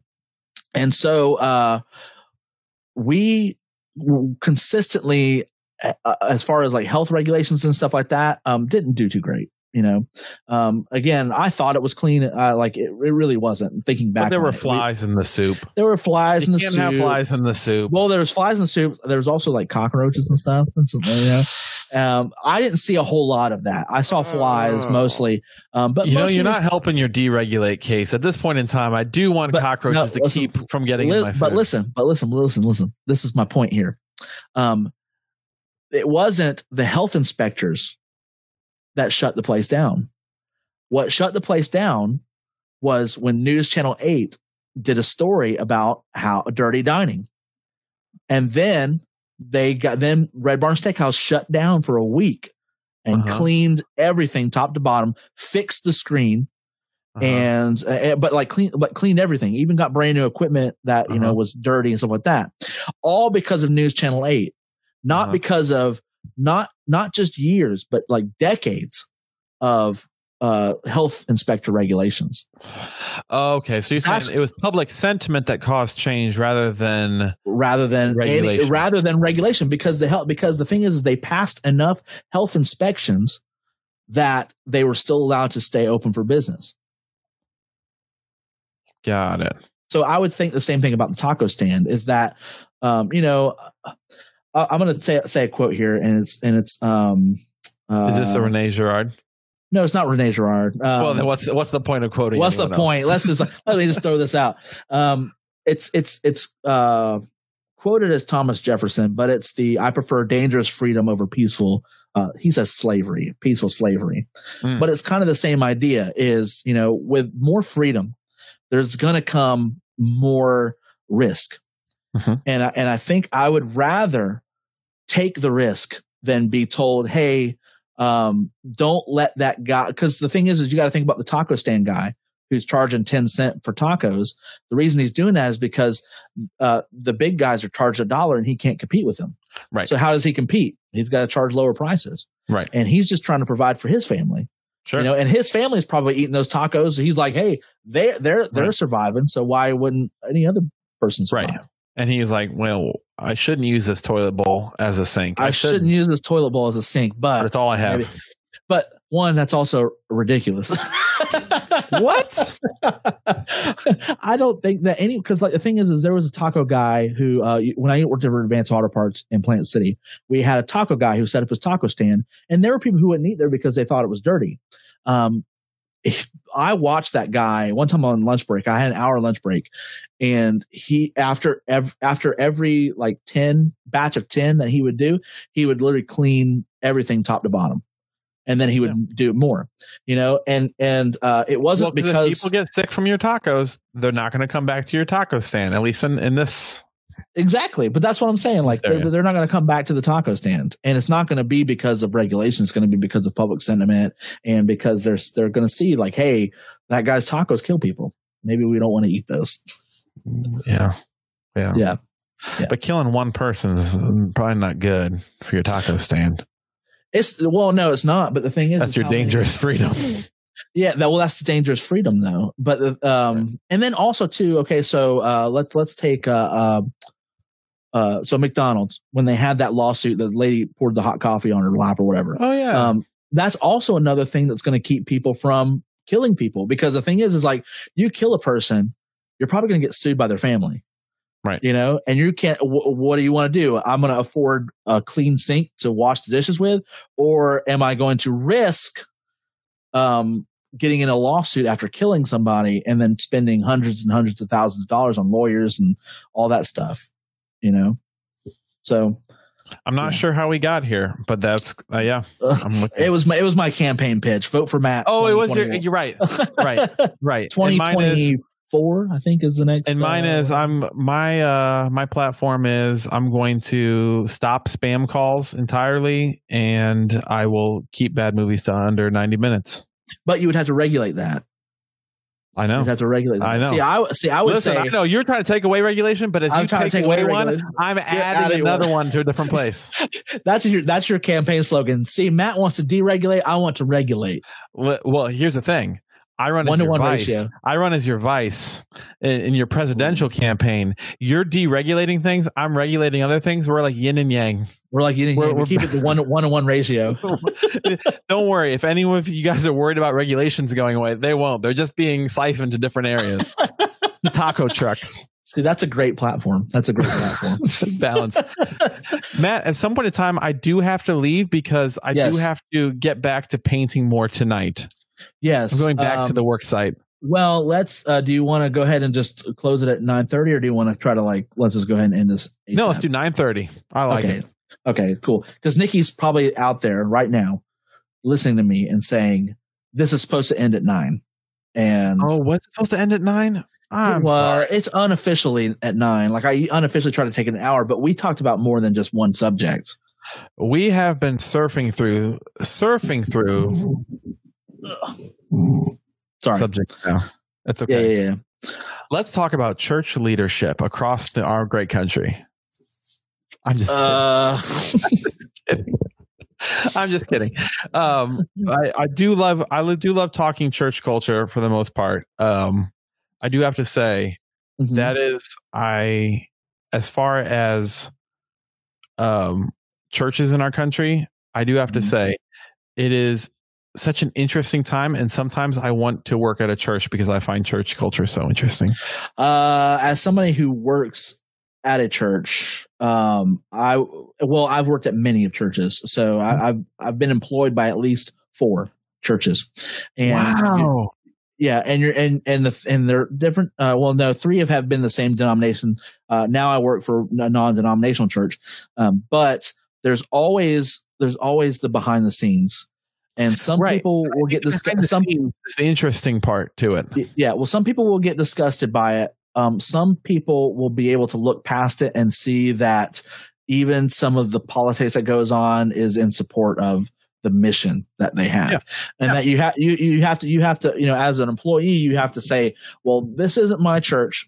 And so uh we consistently as far as like health regulations and stuff like that um didn't do too great you know um again i thought it was clean uh, like it, it really wasn't thinking back But there were it. We- flies in the soup. there were flies in the soup have flies in the soup. well there was flies in the soup there was also like cockroaches and stuff and some, you know um i didn't see a whole lot of that i saw flies Oh. mostly um but you know, you're not helping your deregulate case at this point in time. I do want But, cockroaches no, to listen, keep from getting Li- in my food. but listen, but listen, listen, listen. This is my point here. Um, it wasn't the health inspectors that shut the place down. What shut the place down was when News Channel 8 did a story about how a dirty dining. And then they got then Red Barn Steakhouse shut down for a week and Uh-huh. cleaned everything top to bottom, fixed the screen, Uh-huh. and uh, but like clean but cleaned everything even got brand new equipment that you know Uh-huh. was dirty and stuff like that all because of news channel 8 not Uh-huh. because of not not just years but like decades of uh health inspector regulations. Okay, so you're That's- saying it was public sentiment that caused change rather than rather than any, rather than regulation because the health because the thing is, is they passed enough health inspections that they were still allowed to stay open for business. Got it. So I would think the same thing about the taco stand is that, um, you know, uh, I'm going to say say a quote here, and it's and it's um, uh, Is this a Rene Girard? no, it's not Rene Girard. Um, well, then what's what's the point of quoting? what's the else? point? Let's just let me just throw this out. Um, it's it's it's uh, quoted as Thomas Jefferson, but it's the I prefer dangerous freedom over peaceful. Uh, he says slavery, peaceful slavery, Mm. but it's kind of the same idea. Is you know with more freedom, there's going to come more risk, Mhm. and I, and I think I would rather take the risk than be told, hey, um, don't let that guy. Because the thing is, is you got to think about the taco stand guy who's charging 10 cent for tacos. The reason he's doing that is because uh, the big guys are charged a dollar and he can't compete with them. Right. So how does he compete? He's got to charge lower prices, Right. and he's just trying to provide for his family. Sure. You know, and his family's probably eating those tacos. He's like, hey, they they're they're Right. surviving. So why wouldn't any other person survive? Right. And he's like, "Well, I shouldn't use this toilet bowl as a sink. I, shouldn't, use this toilet bowl as a sink, but it's all I have." maybe- but one that's also ridiculous. What? I don't think that any because like the thing is is there was a taco guy who uh when I worked over at Advanced Auto Parts in Plant City, we had a taco guy who set up his taco stand, and there were people who wouldn't eat there because they thought it was dirty. Um, I watched that guy one time on lunch break. I had an hour lunch break, and he after ev- after every like ten batch of ten that he would do, he would literally clean everything top to bottom, and then he would do more. You know, and and uh, it wasn't Well, 'cause because if people get sick from your tacos, they're not going to come back to your taco stand. At least in, in this. Exactly, but that's what I'm saying. Like they're, they're not going to come back to the taco stand, and it's not going to be because of regulation. It's going to be because of public sentiment, and because they're they're going to see like, hey, that guy's tacos kill people. Maybe we don't want to eat those. Mm, yeah. Yeah. Yeah. Yeah. But killing one person is probably not good for your taco stand. It's well, no, it's not. But the thing is, That's your how many- dangerous freedom. Yeah, that, well, that's the dangerous freedom, though. But the, um, and then also too. Okay, so uh, let's let's take uh, uh, uh, so McDonald's when they had that lawsuit, the lady poured the hot coffee on her lap or whatever. Oh, yeah. um, that's also another thing that's going to keep people from killing people because the thing is is like you kill a person you're probably going to get sued by their family Right. you know and you can't wh- what do you want to do i'm going to afford a clean sink to wash the dishes with or am i going to risk um getting in a lawsuit after killing somebody and then spending hundreds and hundreds of thousands of dollars on lawyers and all that stuff you know so I'm not yeah. sure how we got here, but that's, uh, yeah. it was my it was my campaign pitch vote for matt oh, it was your, you're right. Right. Right. And is- 2024 i think is the next and mine uh, is i'm my uh my platform is i'm going to stop spam calls entirely and i will keep bad movies to under 90 minutes but you would have to regulate that. I know. You'd have to regulate that. I know. see i see i would listen say i know. You're trying to take away regulation but as I'm you take, to take away away one i'm adding adding another one. one to a different place. That's your that's your campaign slogan. See matt wants to deregulate. I want to regulate. Well, well here's the thing I run as to your one vice. ratio. I run as your vice in, in your presidential campaign. You're deregulating things. I'm regulating other things. We're like yin and yang. we're like you We're- we we're- keep it to one one to one ratio Don't worry. If any of you guys are worried about regulations going away, they won't. They're just being siphoned to different areas. the taco trucks see that's a great platform that's a great platform balance. Matt, at some point in time, I do have to leave because I Yes. do have to get back to painting more tonight. Yes I'm going back to um, the work site. well let's uh do you want to go ahead and just close it at 9 30 or do you want to try to like let's just go ahead and end this No, let's ASAP? do 9:30. I like okay. it. Okay, cool. Because Nikki's probably out there right now listening to me and saying, This is supposed to end at nine. And Oh, what's supposed to end at nine? I'm well, sorry. it's unofficially at nine. Like I unofficially try to take an hour, but we talked about more than just one subject. We have been surfing through, surfing through Sorry. subject now. That's okay. yeah, yeah. Let's talk about church leadership across the, our great country. I'm just Uh, kidding. I'm just kidding. Um, I, I do love I do love talking church culture for the most part. Um, I do have to say mhm. that is I as far as um churches in our country, I do have to Mhm. say it is such an interesting time and sometimes I want to work at a church because I find church culture so interesting. Uh, as somebody who works at a church, um, I well, I've worked at many of churches, so I, I've I've been employed by at least four churches, and yeah, and you're and and the and they're different. Uh, well, no, three have have been the same denomination. Uh, now I work for a non-denominational church, um, but there's always there's always the behind the scenes, and some Right. people will get disgusted. Some is the interesting part to it. yeah, well, some people will get disgusted by it. Um, some people will be able to look past it and see that even some of the politics that goes on is in support of the mission that they have, Yeah. and Yeah. that you have you you have to you have to you know as an employee you have to say, well, this isn't my church,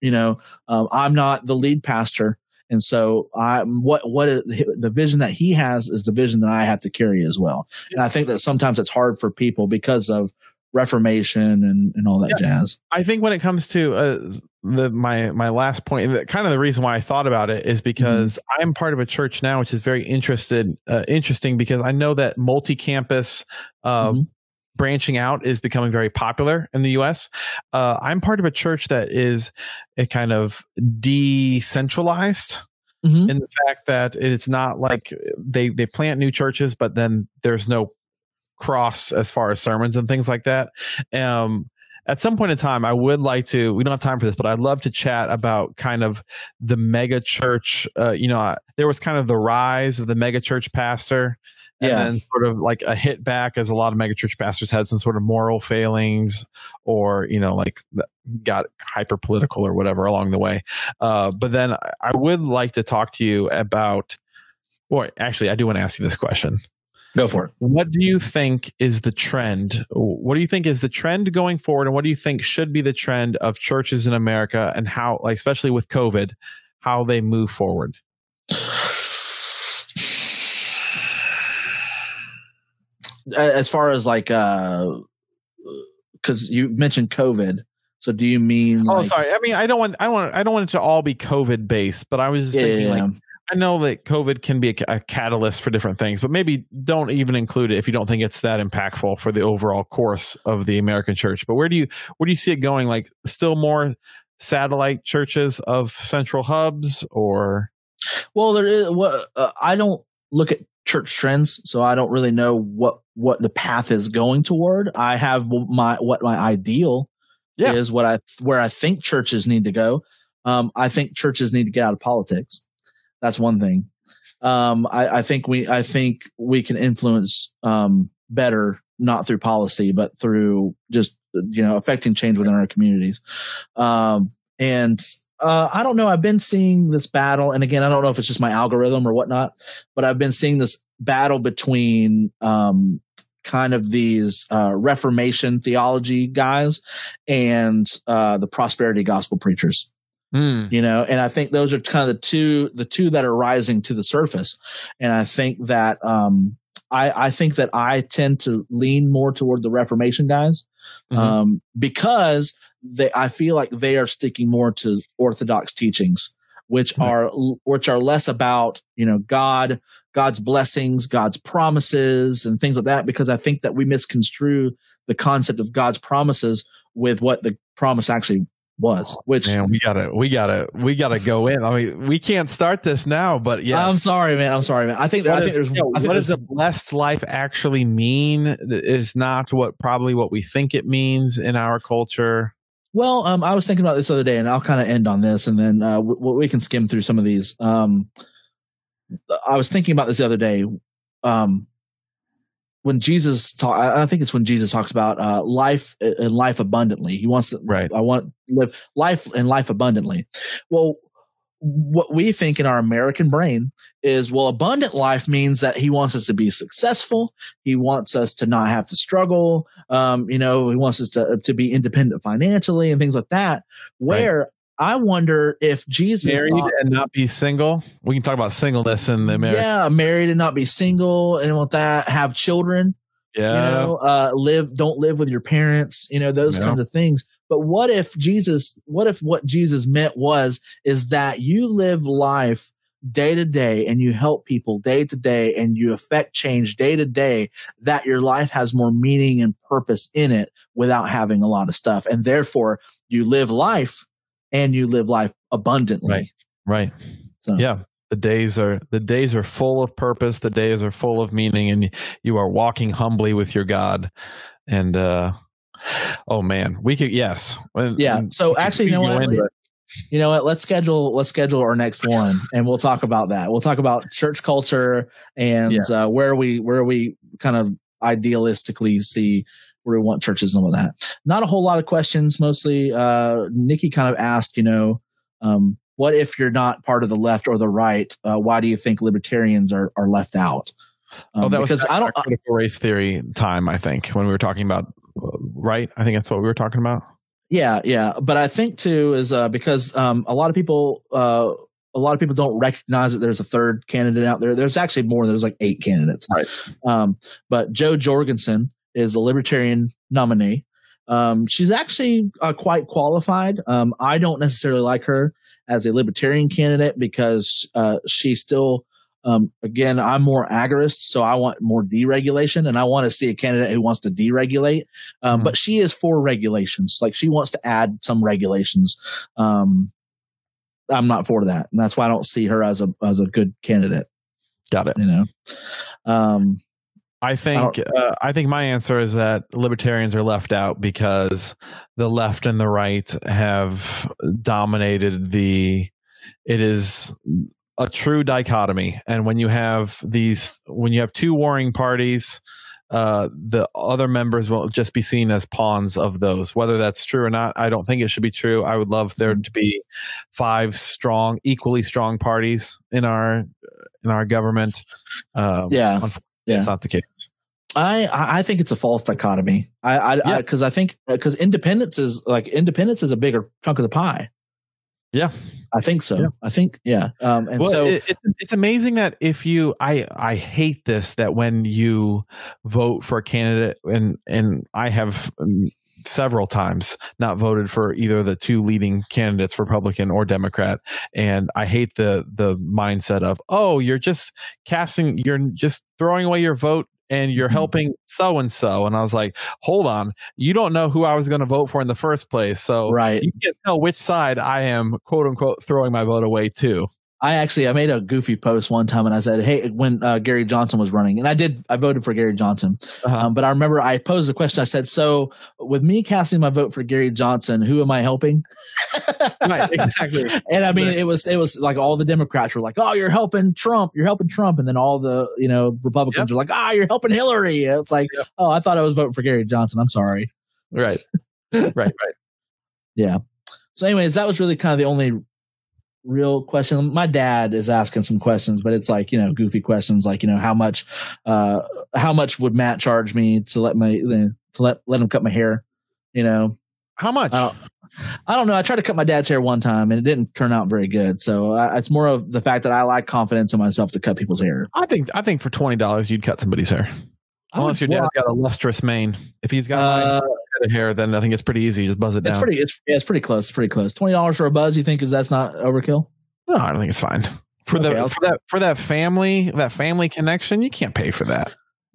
you know, um, I'm not the lead pastor. And so, I what what is, the vision that he has is the vision that I have to carry as well. And I think that sometimes it's hard for people because of Reformation and, and all that jazz. I think when it comes to uh, the my my last point, kind of the reason why I thought about it is because I'm part of a church now, which is very interested uh, interesting because I know that multi-campus uh, Mhm. Branching out is becoming very popular in the U.S. Uh, I'm part of a church that is a kind of decentralized Mhm. in the fact that it's not like they they plant new churches, but then there's no cross as far as sermons and things like that. Um, at some point in time, I would like to. We don't have time for this, but I'd love to chat about kind of the mega church. Uh, you know, uh, there was kind of the rise of the mega church pastor. And Yeah. then sort of like a hit back as a lot of megachurch pastors had some sort of moral failings or, you know, like got hyper political or whatever along the way. Uh, but then I- I would like to talk to you about, or actually, I do want to ask you this question. Go for it. What do you think is the trend? What do you think is the trend going forward? And what do you think should be the trend of churches in America and how, like, especially with COVID, how they move forward? As far as like, uh, because you mentioned COVID, so do you mean? Oh, like- sorry. I mean, I don't want, I don't want, I don't want it to all be COVID based, but I was just Yeah, thinking, yeah, like, I know that COVID can be a, a catalyst for different things, but maybe don't even include it if you don't think it's that impactful for the overall course of the American church. But where do you, where do you see it going? Like, still more satellite churches of central hubs, or Well, there is. What uh, I don't look at church trends, so I don't really know what what the path is going toward. I have my what my ideal Yeah. is what I where I think churches need to go. Um, I think churches need to get out of politics. That's one thing. Um, I, I think we I think we can influence um, better not through policy but through just you know affecting change within our communities. Um, and uh, I don't know. I've been seeing this battle, and again, I don't know if it's just my algorithm or whatnot, but I've been seeing this battle between um, kind of these uh, Reformation theology guys and uh, the prosperity gospel preachers Hmm. you know and i think those are kind of the two the two that are rising to the surface and i think that um i i think that i tend to lean more toward the reformation guys Mhm. um because they i feel like they are sticking more to orthodox teachings which Right. are which are less about you know god god's blessings god's promises and things like that because i think that we misconstrue the concept of god's promises with what the promise actually was which Man, we gotta, we gotta, we gotta go in. I mean, we can't start this now, but yeah. I'm sorry, man. I'm sorry, man. I think that, I What, think is, there's yeah, I think what does a blessed life actually mean? Is not what probably what we think it means in our culture. well, um, I was thinking about this the other day, and I'll kind of end on this, and then uh, we, we can skim through some of these. Um, I was thinking about this the other day. Um, when Jesus talk, I think it's when Jesus talks about uh, life and life abundantly. He wants to, Right. I want to live life and life abundantly. Well, what we think in our American brain is well, abundant life means that he wants us to be successful. He wants us to not have to struggle. Um, you know, he wants us to to be independent financially and things like that. Where I wonder if Jesus Married thought- and not be single. We can talk about singleness in the American. yeah, married and not be single and with that have children. Yeah. you know uh live don't live with your parents you know those Yeah. kinds of things but what if jesus what if what jesus meant was is that you live life day to day and you help people day to day and you affect change day to day that your life has more meaning and purpose in it without having a lot of stuff and therefore you live life and you live life abundantly Right. right. so Yeah. The days are the days are full of purpose. The days are full of meaning, and you are walking humbly with your God. And uh, oh man, we could yes, yeah and so actually you know what you know what let's schedule let's schedule our next one and we'll talk about that we'll talk about church culture and uh, where we where we kind of idealistically see where we want churches and all of that not a whole lot of questions mostly uh nikki kind of asked you know um what if you're not part of the left or the right uh, why do you think libertarians are are left out um, oh, that was because back i don't critical race theory time. I think when we were talking about uh, right. I think that's what we were talking about. Yeah, yeah, but I think too is uh, because um, a lot of people, uh, a lot of people don't recognize that there's a third candidate out there. There's actually more. There's like eight candidates. Right. Um, but Jo Jorgensen is a libertarian nominee. Um, she's actually uh, quite qualified. Um, I don't necessarily like her as a libertarian candidate because uh, she still. Um, again, I'm more agorist, so I want more deregulation, and I want to see a candidate who wants to deregulate. Um, Mhm. But she is for regulations. Like she wants to add some regulations. Um, I'm not for that, and that's why I don't see her as a as a good candidate. Got it. You know, um, I think uh, I think my answer is that libertarians are left out because the left and the right have dominated the. It is a true dichotomy, and when you have these, when you have two warring parties, uh, the other members will just be seen as pawns of those. Whether that's true or not, I don't think it should be true. I would love there to be five strong, equally strong parties in our in our government. Um, yeah, Yeah. it's not the case. I I I think it's a false dichotomy. I I Yeah. because I, think because independence is like independence is a bigger chunk of the pie. Yeah. I think so. Yeah. I think yeah. Um, and well, so it, it, it's amazing that if you, I, I hate this that when you vote for a candidate, and and I have um, several times not voted for either the two leading candidates, Republican or Democrat, and I hate the the mindset of, oh, you're just casting, you're just throwing away your vote. And you're Mhm. helping so and so, and I was like, "Hold on, you don't know who I was going to vote for in the first place, so right. you can't tell which side I am quote unquote throwing my vote away to. I actually I made a goofy post one time and I said, "Hey, when uh, Gary Johnson was running, and I did, I voted for Gary Johnson. Uh-huh. Um, but I remember I posed a question. I said, "So, with me casting my vote for Gary Johnson, who am I helping?" right, exactly. And I mean, it was it was like all the Democrats were like, "Oh, you're helping Trump, you're helping Trump," and then all the you know Republicans Yep. were like, "Ah, you're helping Hillary." It's like, Yep. oh, I thought I was voting for Gary Johnson. I'm sorry. Right, right, right. Yeah. So, anyways, that was really kind of the only real question. My dad is asking some questions, but it's like you know goofy questions, like you know how much, uh, how much would Matt charge me to let my to let let him cut my hair? You know, How much? I don't, I don't know. I tried to cut my dad's hair one time and it didn't turn out very good. So uh, it's more of the fact that I lack confidence in myself to cut people's hair. I think I think for twenty dollars you'd cut somebody's hair. Unless your dad's got a lustrous mane. If he's got Uh, uh, of hair, then I think it's pretty easy. Just buzz it it's down. pretty. It's yeah, it's pretty close. It's pretty close. Twenty dollars for a buzz. You think is that's not overkill? no, I don't think it's fine. For Okay, the I'll- for that for that family that family connection, you can't pay for that.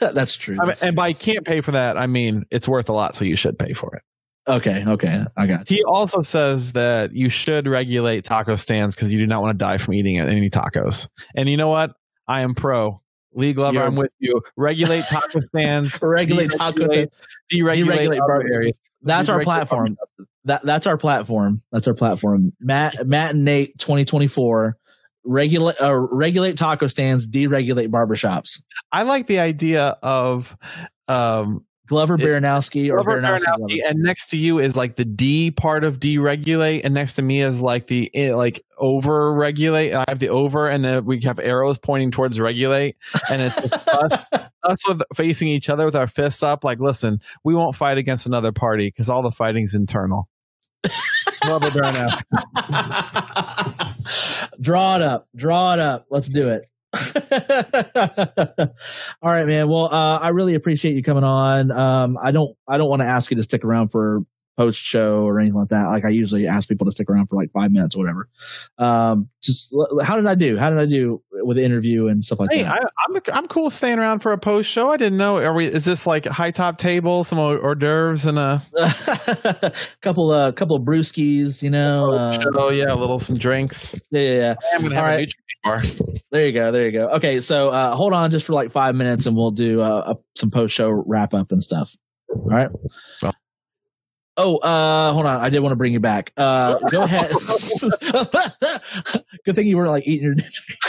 that's true. I mean, and by can't pay for that, I mean it's worth a lot, so you should pay for it. okay, okay, I got. You. He also says that you should regulate taco stands because you do not want to die from eating any tacos. And you know what? I am pro. League lover, You're- I'm with you. Regulate taco stands. Regulate taco. Deregulate- Deregulate, Deregulate bar- areas. That's our platform. That that's our platform. That's our platform. Matt Matt and Nate 2024 regulate uh, regulate taco stands, deregulate barbershops. I like the idea of um, Glover Baranowski or Glover Baranowski. Baranowski, and next to you is like the D part of deregulate, and next to me is like the eh, like over regulate. I have the over, and then we have arrows pointing towards regulate, and it's us, us with facing each other with our fists up. Like, listen, we won't fight against another party because all the fighting's internal. Glover Baranowski. draw it up. Draw it up. Let's do it. All right, man. Well, uh, I really appreciate you coming on. Um, I don't, I don't want to ask you to stick around for post show or anything like that. Like I usually ask people to stick around for like five minutes or whatever. Um, just how did I do? How did I do with the interview and stuff like Hey, that? I, I'm I'm cool staying around for a post show. I didn't know. Are we? Is this like high top table, some hors hors d'oeuvres, and a couple, uh, couple of brewskis, you know. Uh, show? Yeah, a little some drinks. yeah, yeah, yeah. I'm gonna All have a right. Nutrient bar. There you go. There you go. Okay, so uh, hold on just for like five minutes, and we'll do uh, a, some post show wrap up and stuff. All right. Well. Oh, uh, hold on. I did want to bring you back. Uh, go ahead. Good thing you weren't like eating your.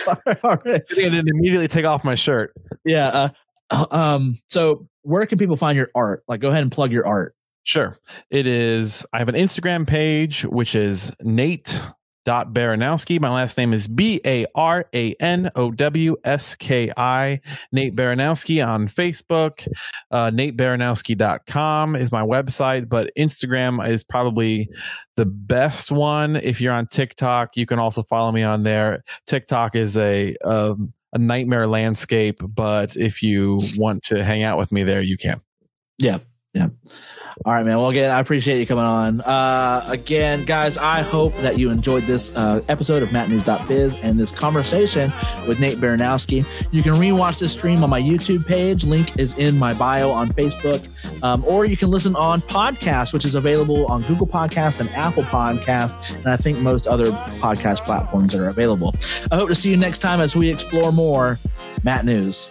Right. I think I didn't immediately take off my shirt. Yeah. Uh, um. So, where can people find your art? Like, go ahead and plug your art. Sure. It is I have an Instagram page which is Nate dot Baranowski. My last name is B A R A N O W S K I. Nate Baranowski on Facebook. Uh, NateBaranowski.com is my website, but Instagram is probably the best one. If you're on TikTok, you can also follow me on there. TikTok is a um, a nightmare landscape, but if you want to hang out with me there, you can. All right, man. Well, again, I appreciate you coming on. Uh, again, guys, I hope that you enjoyed this uh, episode of MattNews.biz and this conversation with Nate Baranowski. You can rewatch this stream on my YouTube page. Link is in my bio on Facebook. Um, or you can listen on podcast, which is available on Google Podcasts and Apple Podcasts, and I think most other podcast platforms that are available. I hope to see you next time as we explore more Matt News.